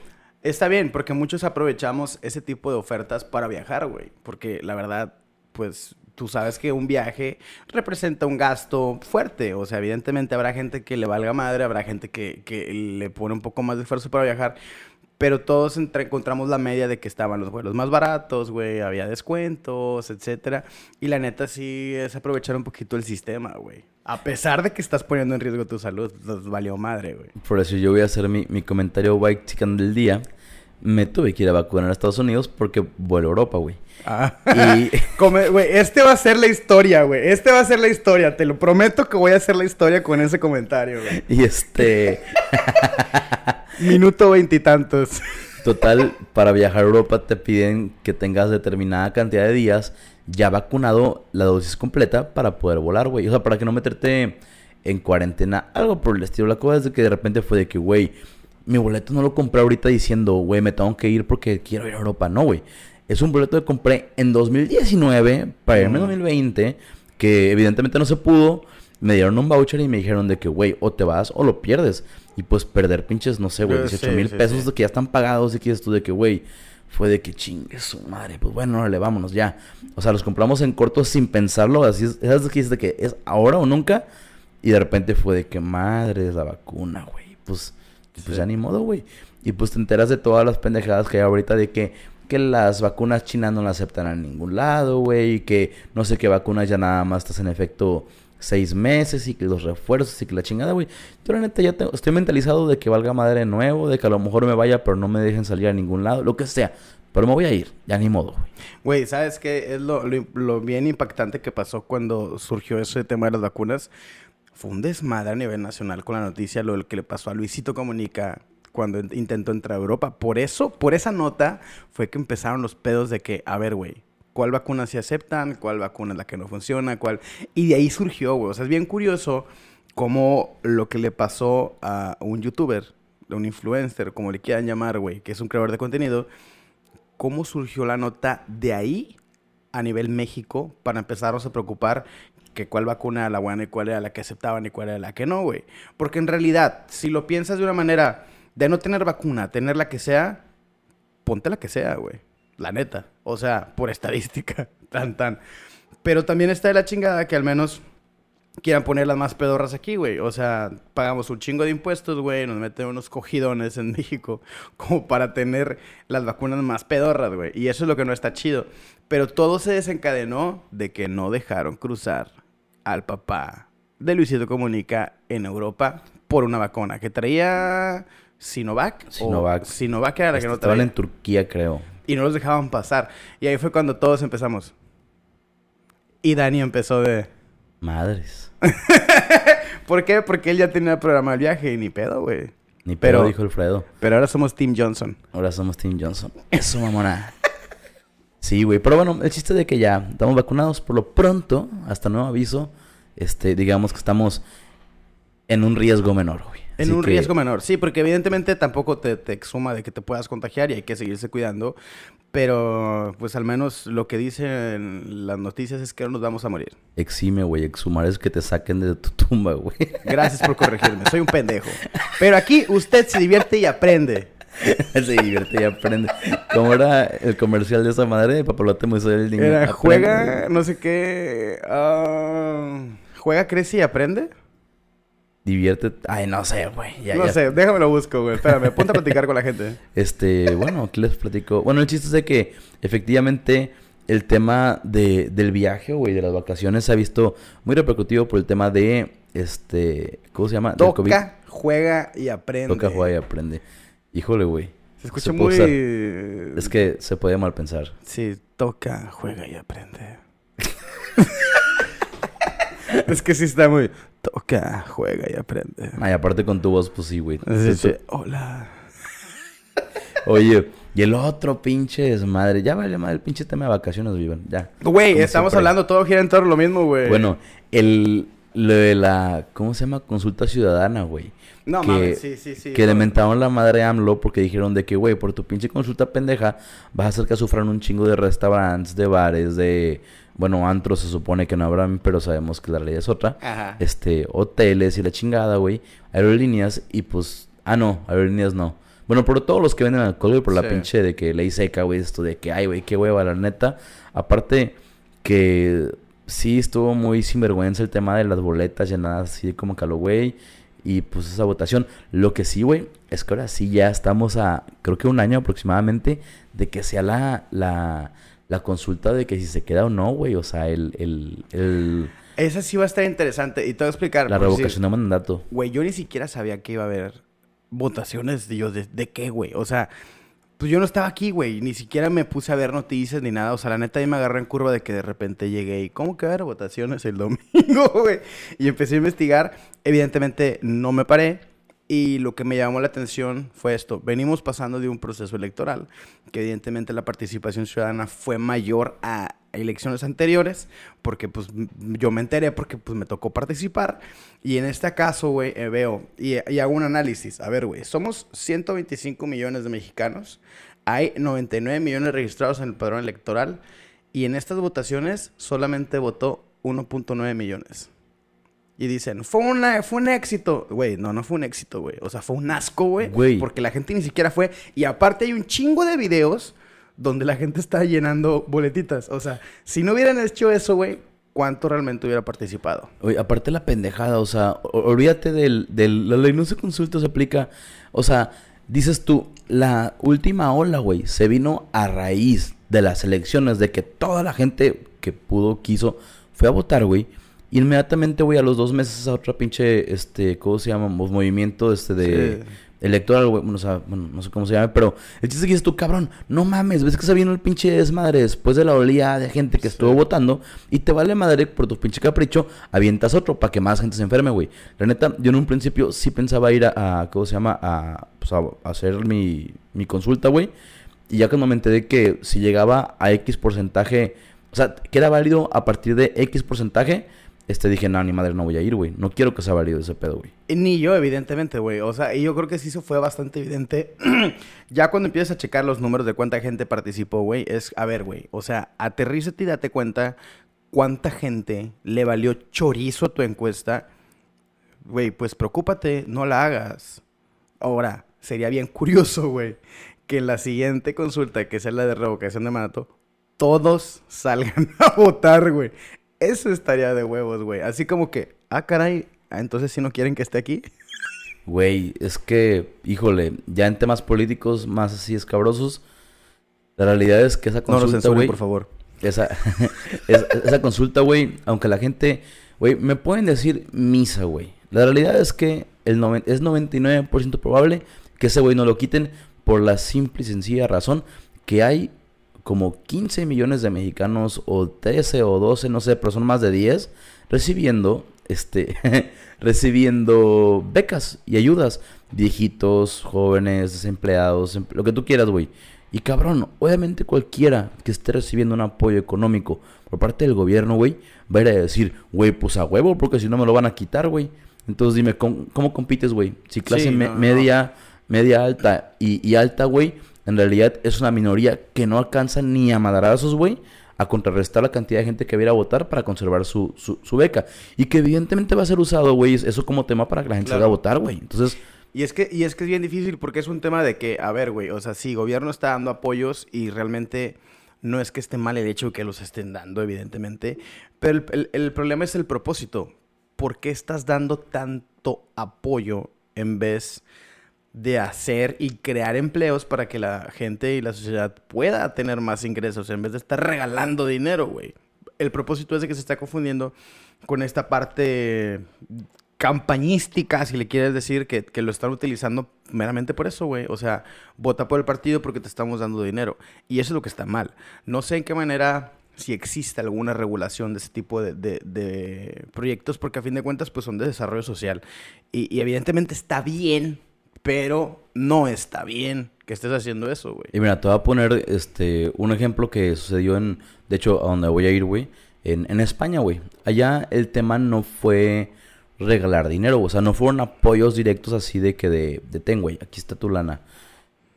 está bien, porque muchos aprovechamos ese tipo de ofertas para viajar, güey. Porque la verdad, pues tú sabes que un viaje representa un gasto fuerte. O sea, evidentemente habrá gente que le valga madre, habrá gente que, que le pone un poco más de esfuerzo para viajar. Pero todos encontramos la media de que estaban los vuelos más baratos, güey, había descuentos, etcétera. Y la neta sí es aprovechar un poquito el sistema, güey. A pesar de que estás poniendo en riesgo tu salud, nos valió madre, güey. Por eso yo voy a hacer mi, mi comentario white chicken del día. Me tuve que ir a vacunar a Estados Unidos porque vuelo a Europa, güey. Ah. Y... güey, este va a ser la historia, güey. Este va a ser la historia. Te lo prometo que voy a hacer la historia con ese comentario, güey. Y este... Minuto veintitantos. Total, para viajar a Europa te piden que tengas determinada cantidad de días ya vacunado la dosis completa para poder volar, güey. O sea, para que no meterte en cuarentena, algo por el estilo. La cosa es de que de repente fue de que, güey, mi boleto no lo compré ahorita diciendo, güey, me tengo que ir porque quiero ir a Europa. No, güey. Es un boleto que compré en 2019 para irme en 2020, que evidentemente no se pudo. Me dieron un voucher y me dijeron de que, güey, o te vas o lo pierdes. Y pues perder pinches, no sé, güey, 18 mil pesos de que ya están pagados y que tú de que, güey, fue de que chingue su madre, pues bueno, órale, vámonos ya. O sea, los compramos en corto sin pensarlo, así es, esas que de que es ahora o nunca. Y de repente fue de que madre es la vacuna, güey. Pues, pues ya ni modo, güey. Y pues te enteras de todas las pendejadas que hay ahorita de que, que las vacunas chinas no las aceptan a ningún lado, güey. Y que no sé qué vacunas ya nada más estás en efecto seis meses y que los refuerzos y que la chingada, güey. Yo la neta ya estoy mentalizado de que valga madre de nuevo, de que a lo mejor me vaya, pero no me dejen salir a ningún lado, lo que sea. Pero me voy a ir, ya ni modo, güey. ¿sabes qué? Es lo, lo, bien impactante que pasó cuando surgió ese tema de las vacunas. Fue un desmadre a nivel nacional con la noticia, lo que le pasó a Luisito Comunica cuando intentó entrar a Europa. Por eso, por esa nota, fue que empezaron los pedos de que, a ver, güey, cuál vacuna se aceptan, cuál vacuna es la que no funciona, cuál... Y de ahí surgió, güey. O sea, es bien curioso cómo lo que le pasó a un youtuber, un influencer, como le quieran llamar, güey, que es un creador de contenido, cómo surgió la nota de ahí a nivel México para empezarnos a preocupar que cuál vacuna era la buena y cuál era la que aceptaban y cuál era la que no, güey. Porque en realidad, si lo piensas de una manera de no tener vacuna, tener la que sea, ponte la que sea, güey. La neta. O sea, por estadística. Tan, tan. Pero también está de la chingada que al menos quieran poner las más pedorras aquí, güey. O sea, pagamos un chingo de impuestos, güey, nos meten unos cogidones en México como para tener las vacunas más pedorras, güey. Y eso es lo que no está chido. Pero todo se desencadenó de que no dejaron cruzar al papá de Luisito Comunica en Europa por una vacuna que traía Sinovac. Sinovac. O Sinovac era la que no traía. en Turquía, creo. Y no los dejaban pasar. Y ahí fue cuando todos empezamos. Y Dani empezó de... Madres. ¿Por qué? Porque él ya tenía programado el viaje y ni pedo, güey. Ni Pero- pero dijo Alfredo. Pero ahora somos Team Johnson. Ahora somos Team Johnson. Eso, mamona. Sí, güey. Pero bueno, el chiste de que ya estamos vacunados por lo pronto, hasta nuevo aviso, este, digamos que estamos en un riesgo menor, güey. En Así un que- riesgo menor. Sí, porque evidentemente tampoco te, te exuma de que te puedas contagiar y hay que seguirse cuidando. Pero, pues al menos lo que dicen las noticias es que no nos vamos a morir. Exime, güey. Exhumar es que te saquen de tu tumba, güey. Gracias por corregirme. Soy un pendejo. Pero aquí usted se divierte y aprende. Se divierte y aprende. ¿Cómo era el comercial de esa madre de Papalote Museo del Niño? Era, Aprende. juega, no sé qué. ah, juega, crece y aprende. Divierte. Ay, no sé, güey. Ya, no ya. sé, déjame lo busco, güey. Espérame, ponte a platicar con la gente. Este, bueno, ¿qué les platico? Bueno, el chiste es de que efectivamente el tema de, del viaje, güey, de las vacaciones se ha visto muy repercutivo por el tema de, este, ¿cómo se llama? COVID. Toca, juega y aprende. Toca, juega y aprende. Híjole, güey. Se escucha se muy... usar. Es que se puede mal pensar. Sí, toca, juega y aprende. es que sí está muy... Toca, juega y aprende. Ay, aparte con tu voz, pues sí, güey. Se- que, Hola. Oye, y el otro pinche desmadre. Ya vale más el pinche tema de vacaciones, vivan. Ya. Güey, estamos siempre. hablando, todo gira en torno lo mismo, güey. Bueno, el, lo de la, ¿cómo se llama? Consulta ciudadana, güey. No que- mames, sí, sí, sí. que le no. mentaron la madre a AMLO porque dijeron de que, güey, por tu pinche consulta pendeja, vas a hacer que sufran un chingo de restaurantes, de bares, de... Bueno, antros se supone que no habrán, pero sabemos que la ley es otra. Ajá. Este, hoteles y la chingada, güey. Aerolíneas y pues... Ah, no, aerolíneas no. Bueno, por todos los que venden alcohol, güey, por la Sí. pinche de que ley seca, güey, esto de que, ay, güey, qué hueva, la neta. Aparte que sí estuvo muy sinvergüenza el tema de las boletas llenadas así como calo, güey. Y pues esa votación. Lo que sí, güey, es que ahora sí ya estamos a, creo que un año aproximadamente, de que sea la, la, la consulta de que si se queda o no, güey. O sea, el, el, el, Esa sí va a estar interesante. Y te voy a explicar. la sí, revocación de mandato. Güey, yo ni siquiera sabía que iba a haber votaciones. Yo, ¿de, de qué, güey? O sea, pues yo no estaba aquí, güey. Ni siquiera me puse a ver noticias ni nada. O sea, la neta ahí me agarré en curva de que de repente llegué y, ¿cómo que va a haber votaciones el domingo, güey? Y empecé a investigar. Evidentemente no me paré. Y lo que me llamó la atención fue esto. Venimos pasando de un proceso electoral, que evidentemente la participación ciudadana fue mayor a elecciones anteriores, porque pues yo me enteré porque pues me tocó participar. Y en este caso, güey, eh, veo y, y hago un análisis. A ver, güey, somos 125 millones de mexicanos. Hay 99 millones registrados en el padrón electoral. Y en estas votaciones solamente votó 1.9 millones. Y dicen, fue, una, fue un éxito. Güey, no, no fue un éxito, güey. O sea, fue un asco, güey. Porque la gente ni siquiera fue. Y aparte hay un chingo de videos donde la gente está llenando boletitas. O sea, si no hubieran hecho eso, güey, ¿cuánto realmente hubiera participado? Oye, aparte la pendejada, o sea, olvídate del, del... La ley no se consulta, se aplica. O sea, dices tú, la última ola, güey, se vino a raíz de las elecciones, de que toda la gente que pudo, quiso, fue a votar, güey. Inmediatamente, güey, a los dos meses a otra pinche, este, ¿cómo se llama? Movimiento, este, de... Sí. Electoral, güey, bueno, o sea, bueno, no sé cómo se llama, pero el chiste es que dices tú, cabrón, no mames, ves que se vino el pinche desmadre después de la olía de gente que estuvo votando y te vale madre por tu pinche capricho, avientas otro para que más gente se enferme, güey. La neta, yo en un principio sí pensaba ir a, a- ¿cómo se llama? A, pues, a- a hacer mi, mi consulta, güey. Y ya cuando me enteré que si llegaba a X porcentaje, o sea, que era válido a partir de X porcentaje, este dije, no, ni madre, no voy a ir, güey. No quiero que sea válido ese pedo, güey. Ni yo, evidentemente, güey. O sea, y yo creo que sí se fue bastante evidente. ya cuando empiezas a checar los números de cuánta gente participó, güey, es, a ver, güey. O sea, aterrízate y date cuenta cuánta gente le valió chorizo a tu encuesta. Güey, pues preocúpate, no la hagas. Ahora, sería bien curioso, güey, que en la siguiente consulta, que sea la de revocación de mandato, todos salgan a votar, güey. Eso estaría de huevos, güey. Así como que, ah, caray, ah, entonces si no quieren que esté aquí. Güey, es que, híjole, ya en temas políticos más así escabrosos, la realidad es que esa consulta, güey, por favor. Esa, esa, esa consulta, güey, aunque la gente, güey, me pueden decir misa, güey. La realidad es que el es 99% probable que ese güey no lo quiten por la simple y sencilla razón que hay como 15 millones de mexicanos o 13 o 12, no sé, pero son más de 10 recibiendo este recibiendo becas y ayudas, viejitos, jóvenes, desempleados, lo que tú quieras, güey. Y cabrón, obviamente cualquiera que esté recibiendo un apoyo económico por parte del gobierno, güey, va a ir a decir, güey, pues a huevo, porque si no me lo van a quitar, güey. Entonces dime, ¿cómo, compites, güey? Si clase media, media alta y, alta, güey, en realidad es una minoría que no alcanza ni a madrazos, güey, a contrarrestar la cantidad de gente que viera a votar para conservar su, su, beca. Y que evidentemente va a ser usado, güey, eso como tema para que la gente salga a votar, güey. Entonces... Y es, que, y es que es bien difícil porque es un tema de que, a ver, güey, o sea, sí, gobierno está dando apoyos y realmente no es que esté mal el hecho de que los estén dando, evidentemente, pero el problema es el propósito. ¿por qué estás dando tanto apoyo en vez de hacer y crear empleos para que la gente y la sociedad pueda tener más ingresos en vez de estar regalando dinero, güey? El propósito es de que se está confundiendo con esta parte campañística, si le quieres decir, que, que, lo están utilizando meramente por eso, güey. O sea, vota por el partido porque te estamos dando dinero. Y eso es lo que está mal. No sé en qué manera si existe alguna regulación de ese tipo de, proyectos, porque a fin de cuentas pues son de desarrollo social. Y, evidentemente está bien, pero no está bien que estés haciendo eso, güey. Y mira, te voy a poner este un ejemplo que sucedió en, de hecho, a donde voy a ir, güey, en, en España, güey. Allá el tema no fue regalar dinero, o sea, no fueron apoyos directos así de que de, de ten, güey, aquí está tu lana.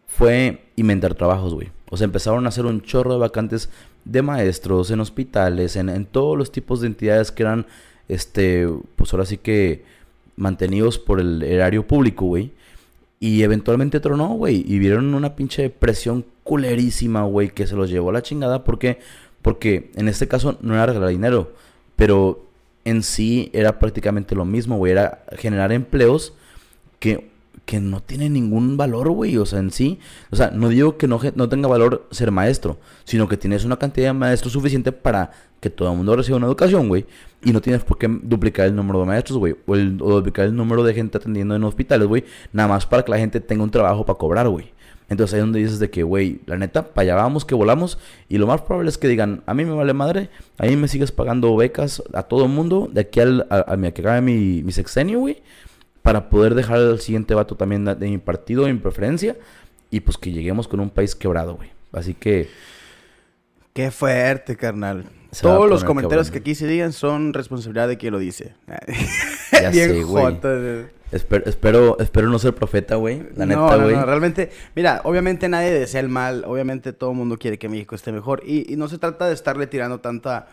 Fue inventar trabajos, güey. O sea, empezaron a hacer un chorro de vacantes de maestros, en hospitales, en, todos los tipos de entidades que eran, este, pues ahora sí que mantenidos por el erario público, güey. Y eventualmente tronó, güey. Y vieron una pinche presión culerísima, güey, que se los llevó a la chingada. ¿Por qué? Porque en este caso no era regalar dinero, pero en sí era prácticamente lo mismo, güey. Era generar empleos que que no tiene ningún valor, güey. O sea, en sí. O sea, no digo que no, no tenga valor ser maestro, sino que tienes una cantidad de maestros suficiente para que todo el mundo reciba una educación, güey. Y no tienes por qué duplicar el número de maestros, güey. O, duplicar el número de gente atendiendo en hospitales, güey. Nada más para que la gente tenga un trabajo para cobrar, güey. Entonces ahí es donde dices de que, güey, la neta, para allá vamos, que volamos. Y lo más probable es que digan, a mí me vale madre, a mí me sigues pagando becas a todo el mundo, de aquí al, a, a, que acabe mi, mi sexenio, güey para poder dejar al siguiente vato también de, mi partido, de mi preferencia, y pues que lleguemos con un país quebrado, güey. Así que... Qué fuerte, carnal. Todos los comentarios que aquí se digan son responsabilidad de quien lo dice. ya sé, güey. Espero, espero, no ser profeta, güey. La neta, güey. No, no, realmente, mira, obviamente nadie desea el mal. Obviamente todo el mundo quiere que México esté mejor. Y, y no se trata de estarle tirando tanta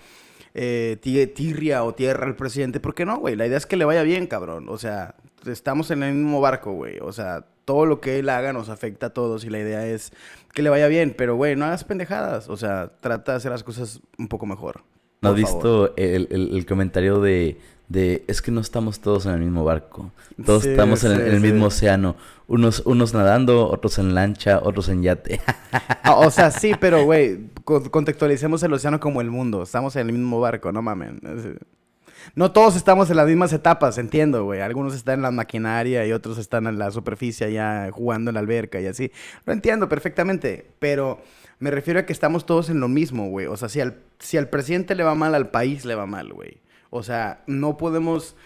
eh, tirria o tierra al presidente. ¿Por qué no, güey? La idea es que le vaya bien, cabrón. O sea, estamos en el mismo barco, güey. O sea, todo lo que él haga nos afecta a todos y la idea es que le vaya bien. Pero, güey, no hagas pendejadas. O sea, trata de hacer las cosas un poco mejor. ¿No has visto el, comentario de, de, es que no estamos todos en el mismo barco? Todos estamos en, el, mismo océano. Unos, unos nadando, otros en lancha, otros en yate. Ah, o sea, sí, pero, güey, contextualicemos el océano como el mundo. Estamos en el mismo barco, no mamen. No todos estamos en las mismas etapas, entiendo, güey. Algunos están en la maquinaria y otros están en la superficie ya jugando en la alberca y así. Lo entiendo perfectamente, pero me refiero a que estamos todos en lo mismo, güey. O sea, si al, si al presidente le va mal, al país le va mal, güey. O sea, no podemos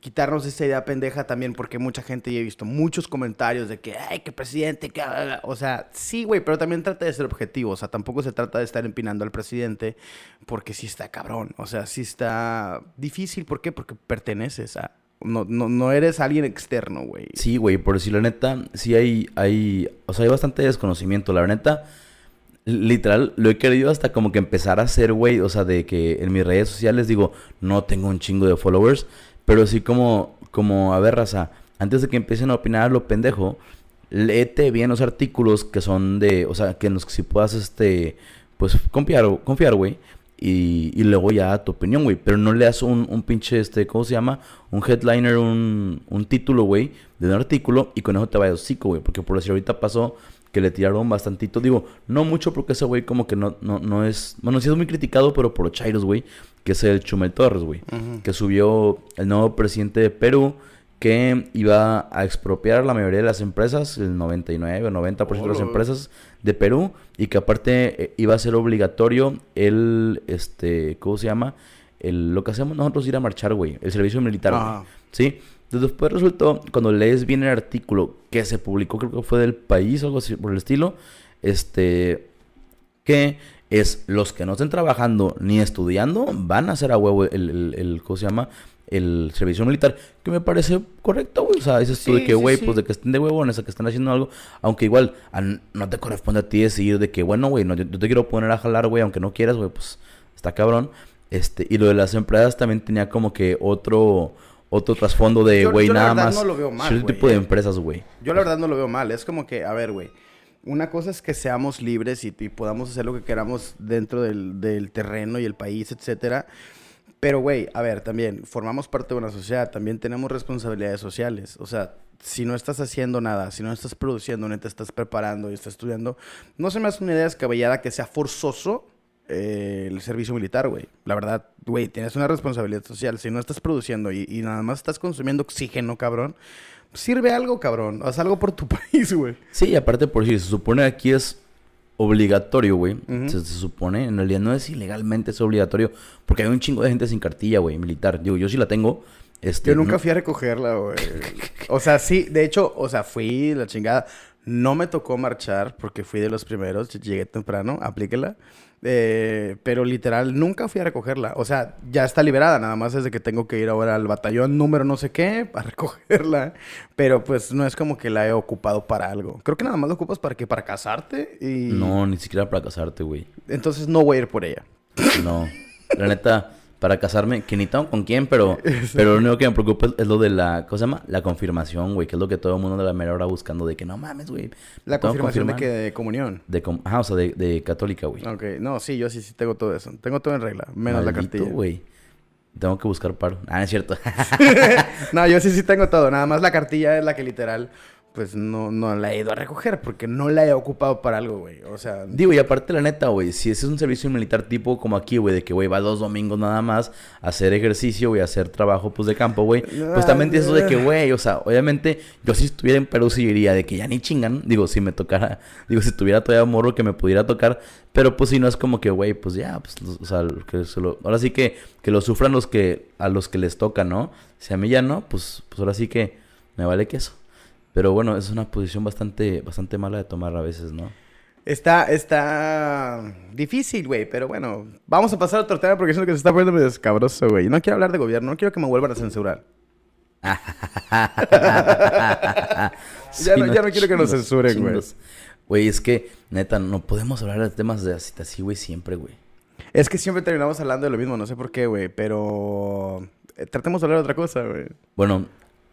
quitarnos esa idea pendeja también porque mucha gente ya he visto muchos comentarios de que, ay, que presidente, que... O sea, sí, güey, pero también trata de ser objetivo. O sea, tampoco se trata de estar empinando al presidente porque sí está cabrón. O sea, sí está difícil. ¿Por qué? Porque perteneces a... No, no, no eres alguien externo, güey. Sí, güey, por decir la neta, sí hay, hay... O sea, hay bastante desconocimiento. La neta, literal, lo he querido hasta como que empezar a hacer, güey. O sea, de que en mis redes sociales digo, no tengo un chingo de followers pero sí como, como, a ver, raza, antes de que empiecen a opinar a lo pendejo, léete bien los artículos que son de, o sea, que en los que si puedas, este, pues confiar, confiar, güey. Y, y luego ya tu opinión, güey. Pero no le das un, un pinche, este, ¿cómo se llama? Un headliner, un, un título, güey, de un artículo y con eso te vaya hocico, güey. Porque por decir, ahorita pasó que le tiraron bastantito. Digo, no mucho porque ese güey como que no, no, no es... Bueno, sí es muy criticado, pero por los chairos, güey. Que es el Chumel Torres, güey. Que subió el nuevo presidente de Perú que iba a expropiar la mayoría de las empresas, el 99 o 90% de las empresas de Perú, y que aparte eh, iba a ser obligatorio el, este, ¿cómo se llama? El, lo que hacemos nosotros ir a marchar, güey, el servicio militar, güey. ¿Sí? Después resultó, cuando lees bien el artículo que se publicó, creo que fue del país o algo así por el estilo, este, que es los que no estén trabajando ni estudiando, van a hacer a huevo el, el, el ¿cómo se llama? el servicio militar, que me parece correcto, güey. O sea, dices tú de que, güey, pues de que estén de huevones, a que estén haciendo algo, aunque igual no te corresponde a ti decidir de que, bueno, güey, no, yo, te quiero poner a jalar, güey, aunque no quieras, güey, pues está cabrón. Este, y lo de las empresas también tenía como que otro otro trasfondo de, güey, nada más. No lo veo mal, tipo de empresas, güey. Yo la verdad no lo veo mal. Es como que, a ver, güey. Una cosa es que seamos libres y, y podamos hacer lo que queramos dentro del, del terreno y el país, etcétera. Pero, güey, a ver, también formamos parte de una sociedad, también tenemos responsabilidades sociales. O sea, si no estás haciendo nada, si no estás produciendo, ni te estás preparando y estás estudiando, no se me hace una idea descabellada que sea forzoso eh, el servicio militar, güey. La verdad, güey, tienes una responsabilidad social. Si no estás produciendo y, y nada más estás consumiendo oxígeno, cabrón, sirve algo, cabrón. Haz algo por tu país, güey. Sí, aparte por si se supone aquí es obligatorio, güey. se, supone. En realidad no es ilegalmente, es obligatorio. Porque hay un chingo de gente sin cartilla, güey, militar. Digo, yo sí la tengo. Este, yo nunca fui a recogerla, güey. o sea, sí, de hecho, o sea, fui la chingada. No me tocó marchar porque fui de los primeros. Llegué temprano, aplíquela. Eh, pero literal, nunca fui a recogerla. O sea, ya está liberada, nada más es de que tengo que ir ahora al batallón número no sé qué para recogerla. Pero pues no es como que la he ocupado para algo. Creo que nada más la ocupas para que para casarte y. No, ni siquiera para casarte, güey. Entonces no voy a ir por ella. No. La neta para casarme, que ni con quién, pero, pero lo único que me preocupa es, lo de la, ¿cómo se llama? La confirmación, güey, que es lo que todo el mundo de la mera hora buscando de que no mames, güey. La confirmación de que de comunión. De Ajá, o sea, de, de católica, güey. Ok, no, sí, yo sí, sí tengo todo eso. Tengo todo en regla, menos la cartilla. güey. Tengo que buscar paro. Ah, es cierto. no, yo sí, sí tengo todo. Nada más la cartilla es la que literal pues no, no la he ido a recoger porque no la he ocupado para algo, güey. O sea... Digo, y aparte la neta, güey, si ese es un servicio militar tipo como aquí, güey, de que, güey, va dos domingos nada más a hacer ejercicio, güey, a hacer trabajo, pues, de campo, güey. Pues también eso de que, güey, o sea, obviamente, yo si estuviera en Perú sí diría de que ya ni chingan. Digo, si me tocara, digo, si tuviera todavía morro que me pudiera tocar. Pero pues si no es como que, güey, pues ya, pues, o sea, que solo... ahora sí que, que lo sufran los que, a los que les toca, ¿no? Si a mí ya no, pues, pues ahora sí que me vale queso. Pero bueno, es una posición bastante, bastante mala de tomar a veces, ¿no? Está, está difícil, güey, pero bueno, vamos a pasar a otro tema porque siento que se está poniendo medio escabroso, güey. No quiero hablar de gobierno, no quiero que me vuelvan a censurar. ya, no, ya no quiero que nos censuren, güey. Güey, es que, neta, no podemos hablar de temas de así, güey, siempre, güey. Es que siempre terminamos hablando de lo mismo, no sé por qué, güey, pero eh, tratemos de hablar de otra cosa, güey. Bueno,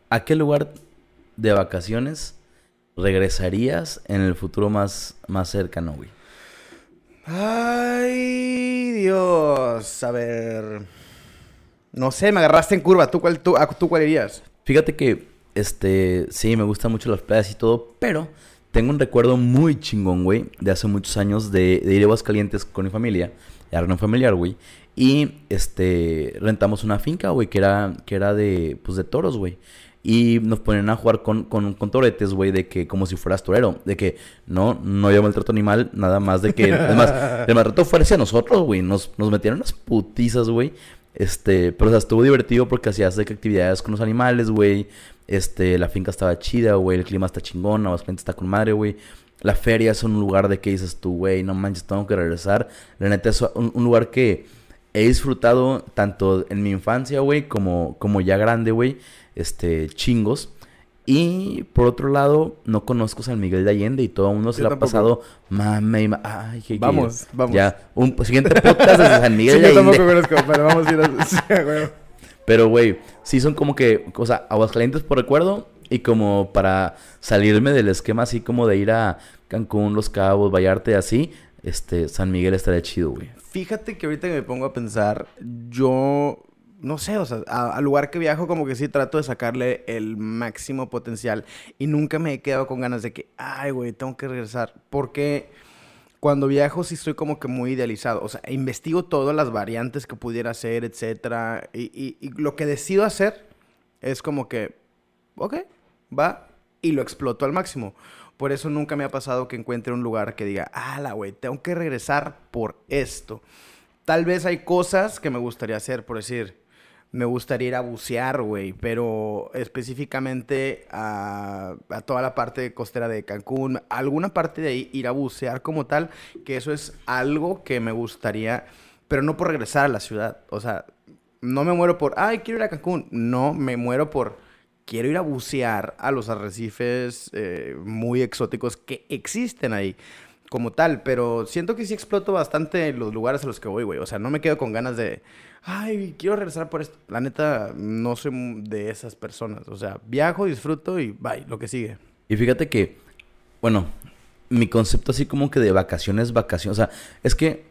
¿a qué lugar de vacaciones regresarías en el futuro más, más cercano, güey? Ay, Dios. A ver. No sé, me agarraste en curva. ¿Tú cuál, tú, tú cuál irías? Fíjate que, este, sí, me gustan mucho las playas y todo, pero tengo un recuerdo muy chingón, güey, de hace muchos años de, de ir a Aguascalientes con mi familia, de un familiar, güey. Y, este, rentamos una finca, güey, que era, que era de, pues, de toros, güey. Y nos ponen a jugar con, con, con toretes, güey, de que como si fueras torero. De que no, no había maltrato animal, nada más de que. Además, el maltrato fue hacia nosotros, güey. Nos, nos metieron unas putizas, güey. Este, pero o sea, estuvo divertido porque hacías de que actividades con los animales, güey. Este, la finca estaba chida, güey. El clima está chingón, gente está con madre, güey. La feria es un lugar de que dices tú, güey, no manches, tengo que regresar. La neta es un, un lugar que he disfrutado tanto en mi infancia, güey, como, como ya grande, güey este, chingos. Y por otro lado, no conozco San Miguel de Allende y todo mundo se lo ha pasado mame y Ay, qué Vamos, vamos. Ya, un siguiente podcast de San Miguel de Allende. Yo tampoco conozco, pero vamos a ir a... Pero, güey, sí son como que, o sea, Aguascalientes por recuerdo y como para salirme del esquema así como de ir a Cancún, Los Cabos, Vallarta y así, este, San Miguel estaría chido, güey. Fíjate que ahorita que me pongo a pensar, yo no sé, o sea, al lugar que viajo como que sí trato de sacarle el máximo potencial y nunca me he quedado con ganas de que, ay, güey, tengo que regresar. Porque cuando viajo sí estoy como que muy idealizado, o sea, investigo todas las variantes que pudiera hacer, etcétera, y, y lo que decido hacer es como que, ok, va, y lo exploto al máximo. Por eso nunca me ha pasado que encuentre un lugar que diga, ah, la güey, tengo que regresar por esto. Tal vez hay cosas que me gustaría hacer, por decir, me gustaría ir a bucear, güey, pero específicamente a, toda la parte costera de Cancún, alguna parte de ahí ir a bucear como tal, que eso es algo que me gustaría, pero no por regresar a la ciudad, o sea, no me muero por, ay, quiero ir a Cancún, no, me muero por, quiero ir a bucear a los arrecifes eh, muy exóticos que existen ahí como tal, pero siento que sí exploto bastante los lugares a los que voy, güey, o sea, no me quedo con ganas de ay, quiero regresar por esto. La neta, no soy de esas personas. O sea, viajo, disfruto y bye, lo que sigue. Y fíjate que, bueno, mi concepto así como que de vacaciones, vacaciones. O sea, es que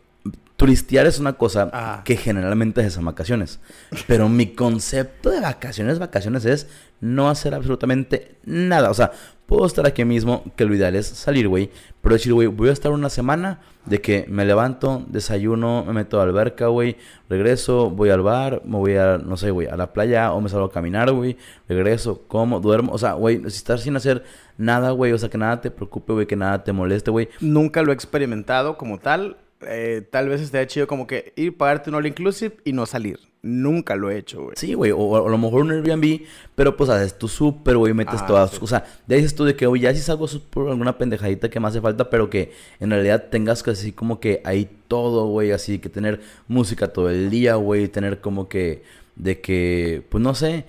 turistear es una cosa ah. que generalmente es en vacaciones. Pero mi concepto de vacaciones, vacaciones es no hacer absolutamente nada. O sea, puedo estar aquí mismo, que lo ideal es salir, güey. Pero decir, güey, voy a estar una semana de que me levanto, desayuno, me meto a la alberca, güey, regreso, voy al bar, me voy a, no sé, güey, a la playa o me salgo a caminar, güey, regreso, como, duermo. O sea, güey, si estás sin hacer nada, güey, o sea, que nada te preocupe, güey, que nada te moleste, güey. Nunca lo he experimentado como tal. Eh, tal vez esté chido como que ir, pagarte un all inclusive y no salir. Nunca lo he hecho, güey. Sí, güey. O, a lo mejor un Airbnb, pero pues haces tu súper, güey, metes ah, todas. O sea, ya dices tú de que, oye, ya si salgo por alguna pendejadita que me hace falta, pero que en realidad tengas que así como que ahí todo, güey, así que tener música todo el día, güey, tener como que, de que, pues no sé,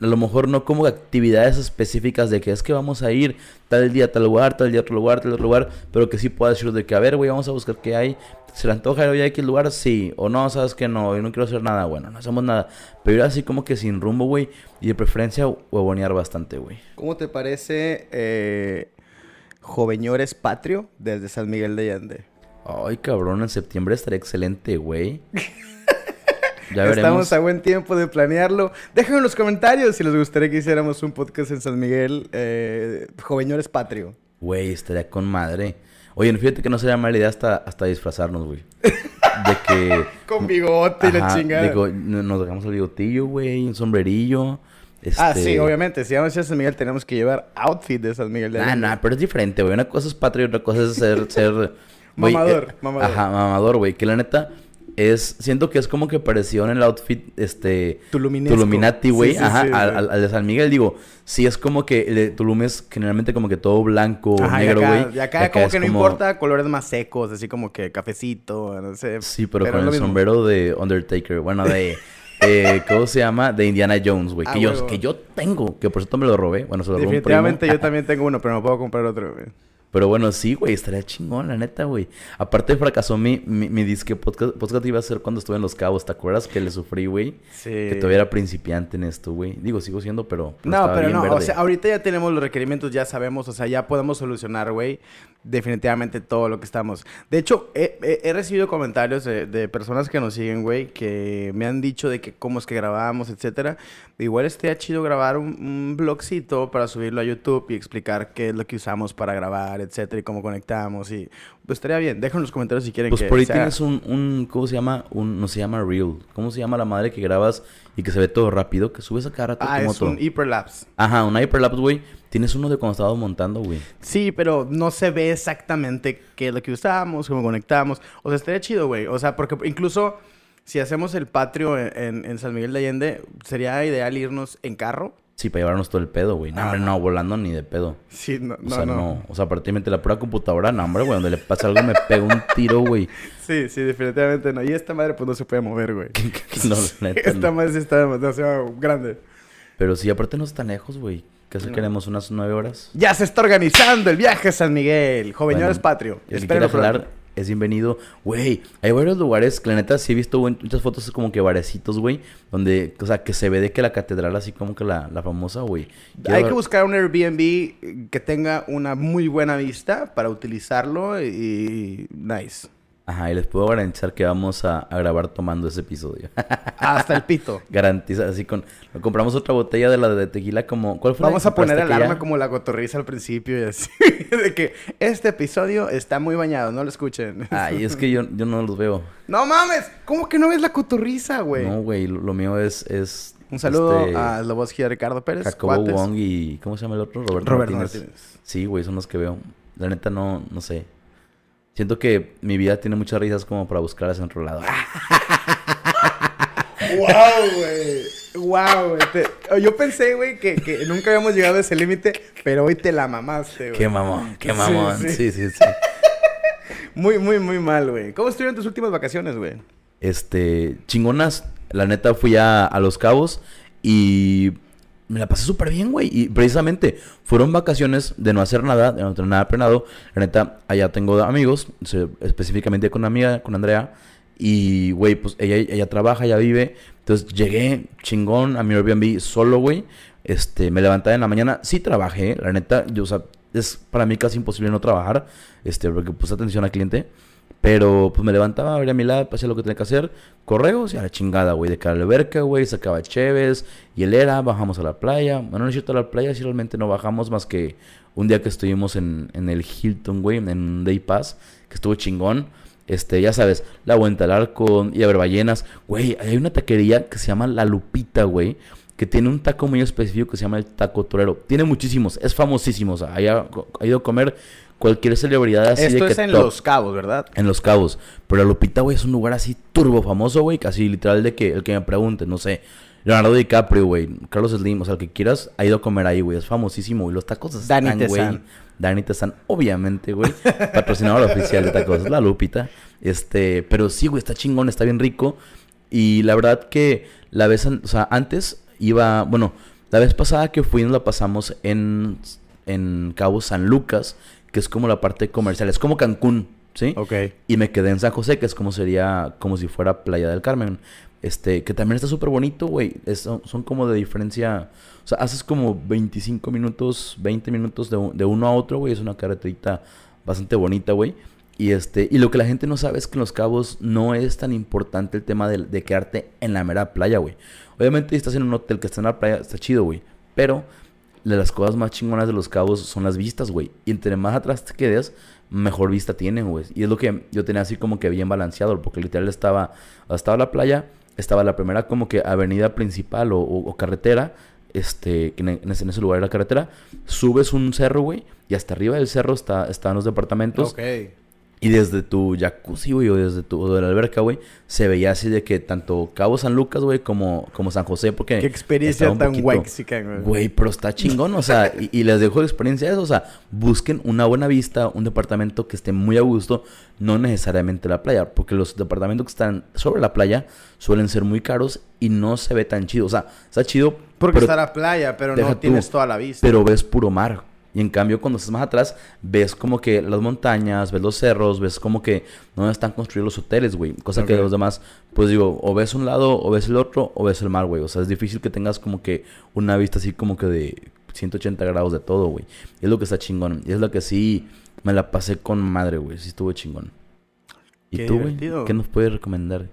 a lo mejor no como actividades específicas de que es que vamos a ir tal día a tal lugar, tal día a otro lugar, tal otro lugar, pero que sí pueda decir de que, a ver, güey, vamos a buscar qué hay. ¿Se le antoja ir a X lugar? Sí. O no, sabes que no, yo no quiero hacer nada. Bueno, no hacemos nada. Pero ir así como que sin rumbo, güey. Y de preferencia huevonear bastante, güey. ¿Cómo te parece eh, Joveñores Patrio desde San Miguel de Allende? Ay, cabrón, en septiembre estaría excelente, güey. Ya Estamos a buen tiempo de planearlo. Déjenme en los comentarios si les gustaría que hiciéramos un podcast en San Miguel, eh, Joveñores Patrio. Güey, estaría con madre. Oye, fíjate que no sería mala idea hasta, hasta disfrazarnos, güey. De que... Con bigote y la chingada. Digo, nos dejamos el bigotillo, güey, un sombrerillo. Ah, sí, este obviamente. Si vamos a San Miguel, tenemos que llevar outfit de San Miguel de Nah, nah, pero es diferente, güey. Una cosa es patria y otra cosa es ser... ser mamador, eh, mamador. Ajá, mamador, güey. Que la neta es siento que es como que pareció en el outfit este Tuluminati, güey, ajá, al, de San Miguel digo, sí es como que el de Tulum es generalmente como que todo blanco, negro, güey. Y acá, como que no importa colores más secos, así como que cafecito, no sé. Sí, pero, con el sombrero de Undertaker, bueno, de eh, ¿cómo se llama? De Indiana Jones, güey, que ah, yo que yo tengo, que por cierto me lo robé, bueno, se lo robé Definitivamente yo también tengo uno, pero no puedo comprar otro, güey. Pero bueno, sí, güey, estaría chingón, la neta, güey. Aparte fracasó mi, mi, mi disque podcast, podcast iba a ser cuando estuve en Los Cabos, ¿te acuerdas? Que le sufrí, güey. Sí. Que todavía era principiante en esto, güey. Digo, sigo siendo, pero... no, pero no, o sea, ahorita ya tenemos los requerimientos, ya sabemos, o sea, ya podemos solucionar, güey, definitivamente todo lo que estamos. De hecho, he, recibido comentarios de, de, personas que nos siguen, güey, que me han dicho de que cómo es que grabamos, etcétera. Igual estaría chido grabar un, un blogcito para subirlo a YouTube y explicar qué es lo que usamos para grabar, etcétera, y cómo conectamos. Y pues estaría bien. Dejen en los comentarios si quieren pues por ahí tienes un, un, ¿cómo se llama? Un, no se llama Reel. ¿Cómo se llama la madre que grabas y que se ve todo rápido? Que subes a cara Ah, es un hyperlapse. Ajá, un hyperlapse, güey. Tienes uno de cuando estabas montando, güey. Sí, pero no se ve exactamente qué es lo que usamos, cómo conectamos. O sea, estaría chido, güey. O sea, porque incluso si hacemos el patrio en, en San Miguel de Allende, sería ideal irnos en carro Sí, para llevarnos todo el pedo, güey. No, hombre, no, volando ni de pedo. Sí, no, o sea, no. O sea, prácticamente la pura computadora, no, hombre, güey. Donde le pasa algo me pega un tiro, güey. Sí, sí, definitivamente no. Y esta madre, pues, no se puede mover, güey. no, neta, Esta madre sí está demasiado grande. Pero sí, aparte no está lejos, güey. Casi queremos unas nueve horas. Ya se está organizando el viaje a San Miguel. Joveñores patrio. Espero hablar es bienvenido. Güey, hay varios lugares que la neta sí he visto güey, muchas fotos como que barecitos, güey, donde, o sea, que se ve de que la catedral así como que la, la famosa, güey. Quiero Hay ver- que buscar un Airbnb que tenga una muy buena vista para utilizarlo y nice. Ajá, y les puedo garantizar que vamos a, a grabar tomando ese episodio. Hasta el pito. Garantiza, así con... Compramos otra botella de la de tequila como... ¿Cuál fue la Vamos a poner alarma aquella? como la cotorriza al principio y así. de que este episodio está muy bañado, no lo escuchen. Ay, es que yo, yo no los veo. No mames, ¿cómo que no ves la cotorriza, güey? No, güey, lo, lo mío es... es Un saludo este, a Loboski y a Ricardo Pérez. Jacobo. Wong y... ¿Cómo se llama el otro? Roberto, Roberto Martínez. Martínez. Sí, güey, son los que veo. La neta no, no sé. Siento que mi vida tiene muchas risas como para buscarlas en otro lado. ¡Wow, güey! ¡Wow, güey! Te- Yo pensé, güey, que, que nunca habíamos llegado a ese límite, pero hoy te la mamaste, güey. Qué mamón, qué Sí, mamón. sí. Sí, sí, sí. Muy, muy, muy mal, güey. ¿Cómo estuvieron tus últimas vacaciones, güey? Este, chingonas. La neta fui a, a Los Cabos y me la pasé súper bien, güey. Y precisamente fueron vacaciones de no hacer nada, de no tener nada planeado. La neta, allá tengo amigos, específicamente con una amiga, con Andrea. Y, güey, pues ella, ella trabaja, ella vive. Entonces llegué chingón a mi Airbnb solo, güey. Este, me levantaba en la mañana. Sí trabajé, la neta. Yo, o sea, es para mí casi imposible no trabajar. Este, porque puse atención al cliente. Pero pues me levantaba, abría mi lab, hacía lo que tenía que hacer. Correos y a la chingada, güey. De cara a la alberca, güey. Sacaba cheves, hielera, bajamos a la playa. Bueno, no es cierto a la playa, si realmente no bajamos más que un día que estuvimos en, en el Hilton, güey, en Day Pass, que estuvo chingón. Este, ya sabes, la vuelta al arco, y a ver ballenas. Güey, hay una taquería que se llama La Lupita, güey. Que tiene un taco muy específico que se llama el taco torero. Tiene muchísimos, es famosísimo. O sea, ha ido a comer cualquier celebridad así Esto de que es en top. Los Cabos, ¿verdad? En Los Cabos. Pero la Lupita, güey, es un lugar así turbo famoso, güey. Casi literal de que el que me pregunte, no sé. Leonardo DiCaprio, güey. Carlos Slim, o sea, el que quieras, ha ido a comer ahí, güey. Es famosísimo, güey. Los tacos están, Dani güey. Tezán. Dani Tezán, obviamente, güey. Patrocinador oficial de tacos. Es la Lupita. Este, pero sí, güey, está chingón, está bien rico. Y la verdad que la vez, o sea, antes iba, bueno, la vez pasada que fuimos la pasamos en, en Cabo San Lucas, que es como la parte comercial. Es como Cancún, ¿sí? Ok. Y me quedé en San José, que es como sería, como si fuera Playa del Carmen. Este, que también está súper bonito, güey. Son, son como de diferencia. O sea, haces como 25 minutos, 20 minutos de, de uno a otro, güey. Es una carreterita bastante bonita, güey. Y este, y lo que la gente no sabe es que en Los Cabos no es tan importante el tema de, de quedarte en la mera playa, güey. Obviamente, si estás en un hotel que está en la playa, está chido, güey. Pero de las cosas más chingonas de Los Cabos son las vistas, güey. Y entre más atrás te quedes, mejor vista tienen, güey. Y es lo que yo tenía así como que bien balanceado, porque literal estaba, estaba la playa, estaba la primera como que avenida principal o, carretera, este, en, en ese, lugar era carretera, subes un cerro, güey, y hasta arriba del cerro está, están los departamentos. Y desde tu jacuzzi, güey, o desde tu o de la alberca, güey, se veía así de que tanto Cabo San Lucas, güey, como, como San José, porque... Qué experiencia tan waxican, güey. Güey, pero está chingón, o sea, y, y les dejo de experiencia eso, o sea, busquen una buena vista, un departamento que esté muy a gusto, no necesariamente la playa, porque los departamentos que están sobre la playa suelen ser muy caros y no se ve tan chido, o sea, está chido, Porque pero, está la playa, pero no tú, tienes toda la vista. pero ves puro mar. Y en cambio, cuando estás más atrás, ves como que las montañas, ves los cerros, ves como que no están construidos los hoteles, güey. Cosa que los demás, pues digo, o ves un lado, o ves el otro, o ves el mar, güey. O sea, es difícil que tengas como que una vista así como que de 180 grados de todo, güey. Y es lo que está chingón. Y es lo que sí me la pasé con madre, güey. Sí estuvo chingón. ¿Y Qué tú, güey? ¿Qué nos puedes recomendar?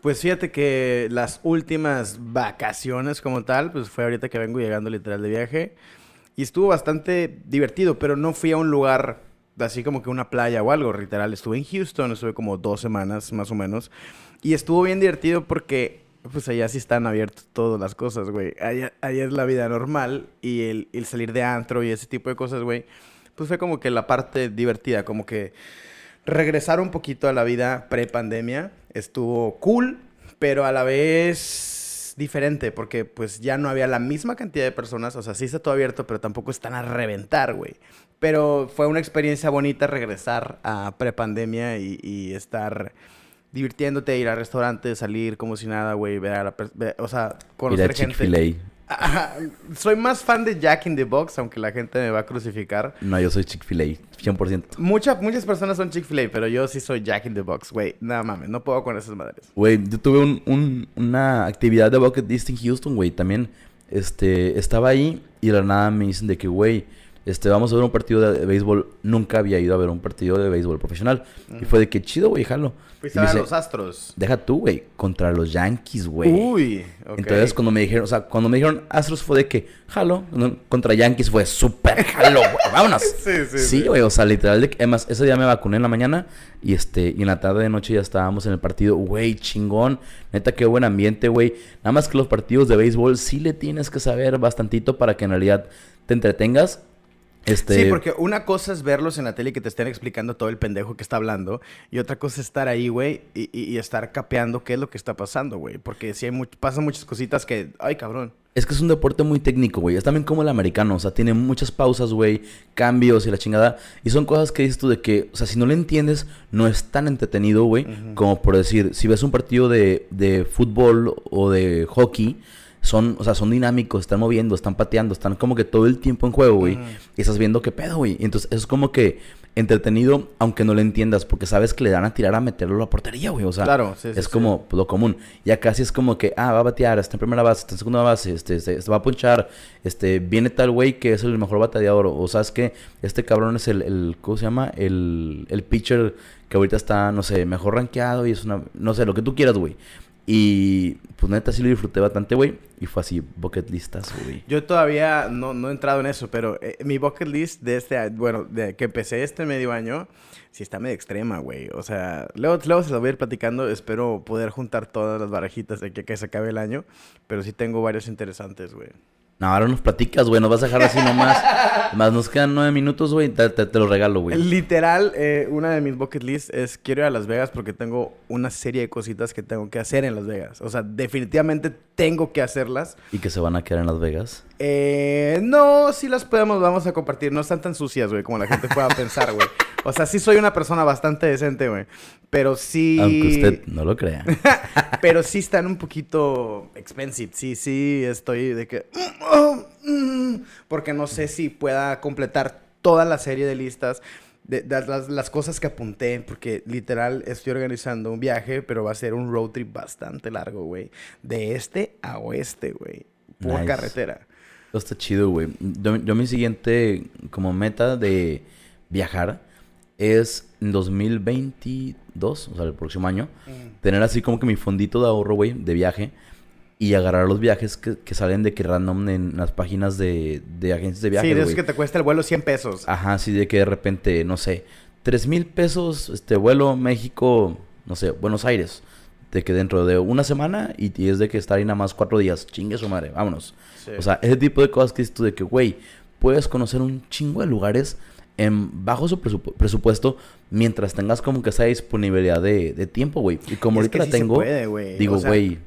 Pues fíjate que las últimas vacaciones como tal, pues fue ahorita que vengo llegando literal de viaje. Y estuvo bastante divertido, pero no fui a un lugar así como que una playa o algo, literal. Estuve en Houston, estuve como dos semanas más o menos. Y estuvo bien divertido porque pues allá sí están abiertas todas las cosas, güey. Allá, allá es la vida normal y el, el salir de antro y ese tipo de cosas, güey. Pues fue como que la parte divertida, como que regresar un poquito a la vida pre-pandemia estuvo cool, pero a la vez diferente, porque pues ya no había la misma cantidad de personas, o sea, sí está todo abierto, pero tampoco están a reventar, güey. Pero fue una experiencia bonita regresar a pre-pandemia y, y estar divirtiéndote, ir a restaurantes, salir como si nada, güey, ver a la ver- o sea, conocer gente. Soy más fan de Jack in the Box, aunque la gente me va a crucificar. No, yo soy Chick-fil-A, 100%. Mucha- muchas personas son Chick-fil-A, pero yo sí soy Jack in the Box, güey. Nada mames, no puedo con esas madres. Güey, yo tuve un- un- una actividad de bucket list en Houston, güey. También, este, estaba ahí y de la nada me dicen de que, güey, este, vamos a ver un partido de, béisbol. Nunca había ido a ver un partido de béisbol profesional. Y fue de que chido, güey, jalo. Fuiste a los Astros. Deja tú, güey, contra los Yankees, güey. Uy, ok. Entonces, cuando me dijeron, o sea, cuando me dijeron Astros fue de que, jalo, contra Yankees fue súper jalo, güey, vámonos. Sí, sí, Sí, sí. güey, o sea, literal, de que- además, ese día me vacuné en la mañana y este, y en la tarde de noche ya estábamos en el partido, güey, chingón, neta, qué buen ambiente, güey. Nada más que los partidos de béisbol sí le tienes que saber bastantito para que en realidad te entretengas. Este, Sí, porque una cosa es verlos en la tele y que te estén explicando todo el pendejo que está hablando. Y otra cosa es estar ahí, güey, y, y- y estar capeando qué es lo que está pasando, güey. Porque sí hay much- pasan muchas cositas que... Ay, cabrón. Es que es un deporte muy técnico, güey. Es también como el americano. O sea, tiene muchas pausas, güey. Cambios y la chingada. Y son cosas que dices tú de que, o sea, si no lo entiendes, no es tan entretenido, güey. Como por decir, si ves un partido de, de fútbol o de hockey, son, o sea, son dinámicos, están moviendo, están pateando, están como que todo el tiempo en juego, güey. Y estás viendo qué pedo, güey. Y Entonces, es como que entretenido, aunque no lo entiendas, porque sabes que le dan a tirar a meterlo a la portería, güey. O sea, Claro, sí, sí, es sí. como lo común. Ya casi es como que, ah, va a batear, está en primera base, está en segunda base, este, este, este va a punchar, este, viene tal güey que es el mejor bateador, o, sabes que este cabrón es el, el, ¿cómo se llama? El, el pitcher que ahorita está, no sé, mejor rankeado y es una, no sé, lo que tú quieras, güey. Y pues neta sí lo disfruté bastante, güey. Y fue así, bucket listas, güey. Yo todavía no, no he entrado en eso, pero eh, mi bucket list de este, bueno, de que empecé este medio año, sí está medio extrema, güey. O sea, luego, luego se lo voy a ir platicando. Espero poder juntar todas las barajitas de que, que se acabe el año. Pero sí tengo varios interesantes, güey. No, ahora nos platicas, güey, nos vas a dejar así nomás. Más nos quedan nueve minutos, güey, te, te, te lo regalo, güey. Literal, eh, una de mis bucket list es quiero ir a Las Vegas porque tengo una serie de cositas que tengo que hacer en Las Vegas. O sea, definitivamente tengo que hacerlas. Y que se van a quedar en Las Vegas. Eh, no, sí las podemos, vamos a compartir. No están tan sucias, güey, como la gente pueda pensar, güey. O sea, sí soy una persona bastante decente, güey. Pero sí... Aunque usted no lo crea. Pero sí están un poquito expensive. Sí, sí, estoy de que... Porque no sé si pueda completar toda la serie de listas. De, de las, las cosas que apunté, porque literal estoy organizando un viaje, pero va a ser un road trip bastante largo, güey. De este a oeste, güey. Por Nice. carretera. Está chido, güey. Yo, yo mi siguiente como meta de viajar es en 2022, o sea, el próximo año, tener así como que mi fondito de ahorro, güey, de viaje y agarrar los viajes que, que salen de que random en las páginas de, de agencias de viajes, sí, de esos que te cuesta el vuelo 100 pesos. Ajá, sí, de que de repente, no sé, tres mil pesos, este vuelo México, no sé, Buenos Aires. De que dentro de una semana y, y es de que estar ahí nada más cuatro días. Chingue su madre, vámonos. Sí. O sea, ese tipo de cosas que dices tú de que, güey, puedes conocer un chingo de lugares en bajo su presupu- presupuesto mientras tengas como que esa disponibilidad de, de tiempo, güey. Y como ahorita la sí tengo, puede, güey. digo, O sea- güey,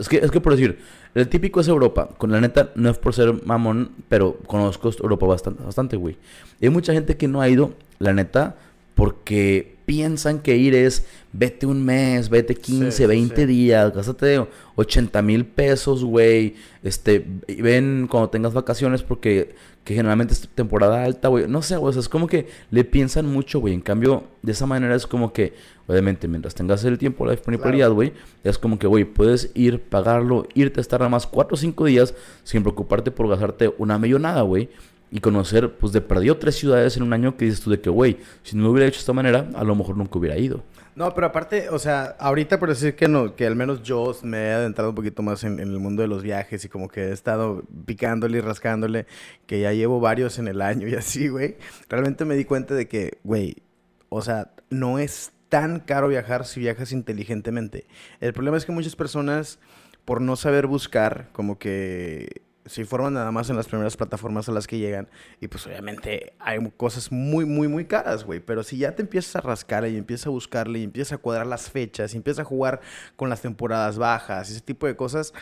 es que, es que por decir, el típico es Europa. Con la neta, no es por ser mamón, pero conozco Europa bastante, bastante, güey. Y hay mucha gente que no ha ido, la neta, porque piensan que ir es vete un mes, vete 15, Sí, sí, 20 sí. días, gástate 80 mil pesos, güey. Este, ven cuando tengas vacaciones porque que generalmente es temporada alta, güey. No sé, güey, o sea, es como que le piensan mucho, güey. En cambio, de esa manera es como que, obviamente, mientras tengas el tiempo, la disponibilidad, güey, es como que, güey, puedes ir, pagarlo, irte a estar nada más 4 o 5 días sin preocuparte por gastarte una millonada, güey. Y conocer, pues, de perdido tres ciudades en un año que dices tú de que, güey, si no lo hubiera hecho de esta manera, a lo mejor nunca hubiera ido. No, pero aparte, o sea, ahorita por decir que no, que al menos yo me he adentrado un poquito más en, en el mundo de los viajes y como que he estado picándole y rascándole, que ya llevo varios en el año y así, güey. Realmente me di cuenta de que, güey, o sea, no es tan caro viajar si viajas inteligentemente. El problema es que muchas personas, por no saber buscar, como que se informan nada más en las primeras plataformas a las que llegan. Y pues obviamente hay cosas muy, muy, muy caras, güey. Pero si ya te empiezas a rascar y empiezas a buscarle y empiezas a cuadrar las fechas y empiezas a jugar con las temporadas bajas, ese tipo de cosas,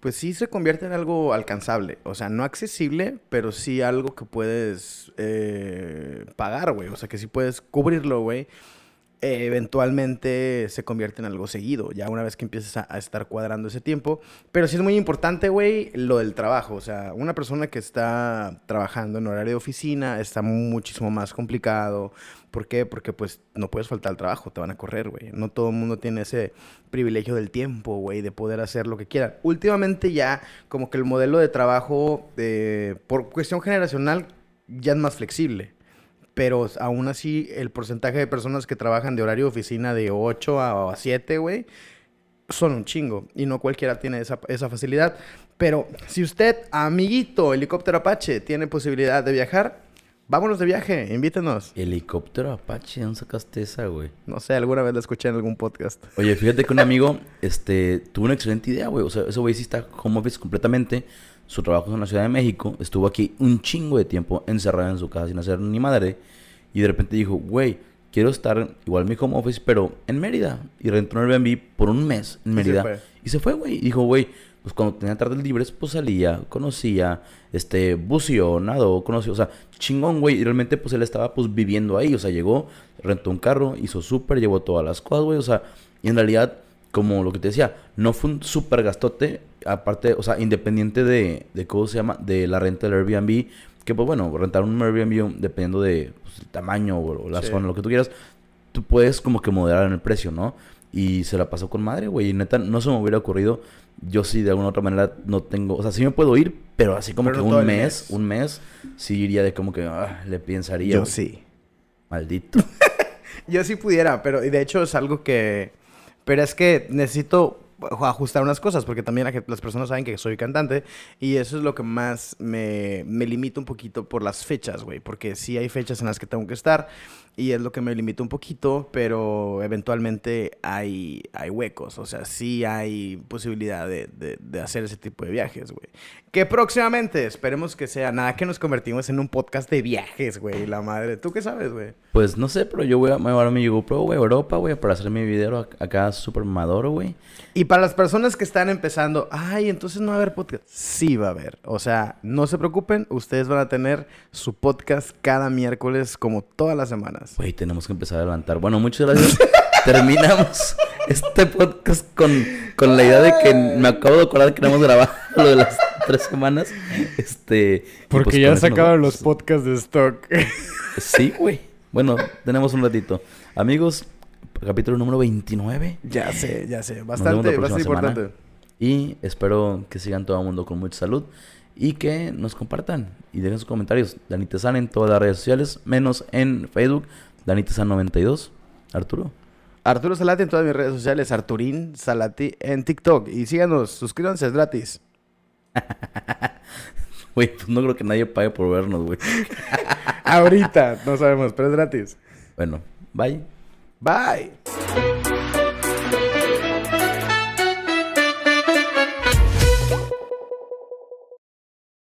pues sí se convierte en algo alcanzable. O sea, no accesible, pero sí algo que puedes eh, pagar, güey. O sea, que sí puedes cubrirlo, güey. Eventualmente se convierte en algo seguido, ya una vez que empieces a, a estar cuadrando ese tiempo. Pero sí es muy importante, güey, lo del trabajo. O sea, una persona que está trabajando en horario de oficina está muchísimo más complicado. ¿Por qué? Porque pues no puedes faltar al trabajo, te van a correr, güey. No todo el mundo tiene ese privilegio del tiempo, güey, de poder hacer lo que quieran. Últimamente ya como que el modelo de trabajo, eh, por cuestión generacional, ya es más flexible pero aún así el porcentaje de personas que trabajan de horario de oficina de 8 a 7, güey, son un chingo. Y no cualquiera tiene esa, esa facilidad. Pero si usted, amiguito, helicóptero Apache, tiene posibilidad de viajar, vámonos de viaje, invítenos. Helicóptero Apache, ¿dónde sacaste esa, güey? No sé, alguna vez la escuché en algún podcast. Oye, fíjate que un amigo este, tuvo una excelente idea, güey. O sea, ese güey sí está home office completamente. Su trabajo es en la Ciudad de México. Estuvo aquí un chingo de tiempo encerrado en su casa sin hacer ni madre. Y de repente dijo, güey, quiero estar igual en mi home office, pero en Mérida. Y rentó un Airbnb por un mes en Y Mérida. Y se fue, güey. Y dijo, güey, pues cuando tenía tardes libres, pues salía, conocía, este, buceó, nadó, conoció. O sea, chingón, güey. Y realmente, pues él estaba, pues viviendo ahí. O sea, llegó, rentó un carro, hizo súper, llevó todas las cosas, güey. O sea, y en realidad, como lo que te decía, no fue un súper gastote. Aparte, o sea, independiente de, de cómo se llama, de la renta del Airbnb. Que pues bueno, rentar un Airbnb dependiendo de pues, el tamaño o, o la Sí. zona, lo que tú quieras, tú puedes como que moderar en el precio, ¿no? Y se la pasó con madre, güey. Y neta, no se me hubiera ocurrido. Yo sí, de alguna u otra manera, no tengo... O sea, sí me puedo ir, pero así como Pero que no un mes, mes. un mes, sí iría de como que ah, le pensaría. Yo sí. Maldito. Yo sí pudiera, pero y de hecho es algo que... Pero es que necesito ajustar unas cosas, porque también las personas saben que soy cantante y eso es lo que más me, me limita un poquito por las fechas, güey, porque sí hay fechas en las que tengo que estar y es lo que me limita un poquito, pero eventualmente hay, hay huecos, o sea, sí hay posibilidad de, de- de hacer ese tipo de viajes, güey. Que próximamente, esperemos que sea, nada que nos convertimos en un podcast de viajes, güey, la madre. ¿Tú qué sabes, güey? Pues no sé, pero yo voy a, me voy a llevar mi GoPro, güey, a Europa, güey, para hacer mi video ac- acá súper maduro, güey. Y para las personas que están empezando, ay, entonces no va a haber podcast. Sí va a haber. O sea, no se preocupen, ustedes van a tener su podcast cada miércoles como todas las semanas. Güey, tenemos que empezar a levantar. Bueno, muchas gracias. Terminamos este podcast con, con la idea de que me acabo de acordar que no hemos grabado lo de las tres semanas. Este. y Porque pues ya eso nos los podcasts de stock. Sí, güey. Bueno, tenemos un ratito. Amigos, capítulo número 29. Ya sé, ya sé. Bastante, bastante semana. importante. Y espero que sigan todo el mundo con mucha salud. Y que nos compartan y dejen sus comentarios. Danita San en todas las redes sociales, menos en Facebook. Danita San 92. Arturo. Arturo Salati en todas mis redes sociales, Arturín Salati en TikTok. Y síganos, suscríbanse, es gratis. Güey, pues no creo que nadie pague por vernos, güey. Ahorita, no sabemos, pero es gratis. Bueno, bye. Bye.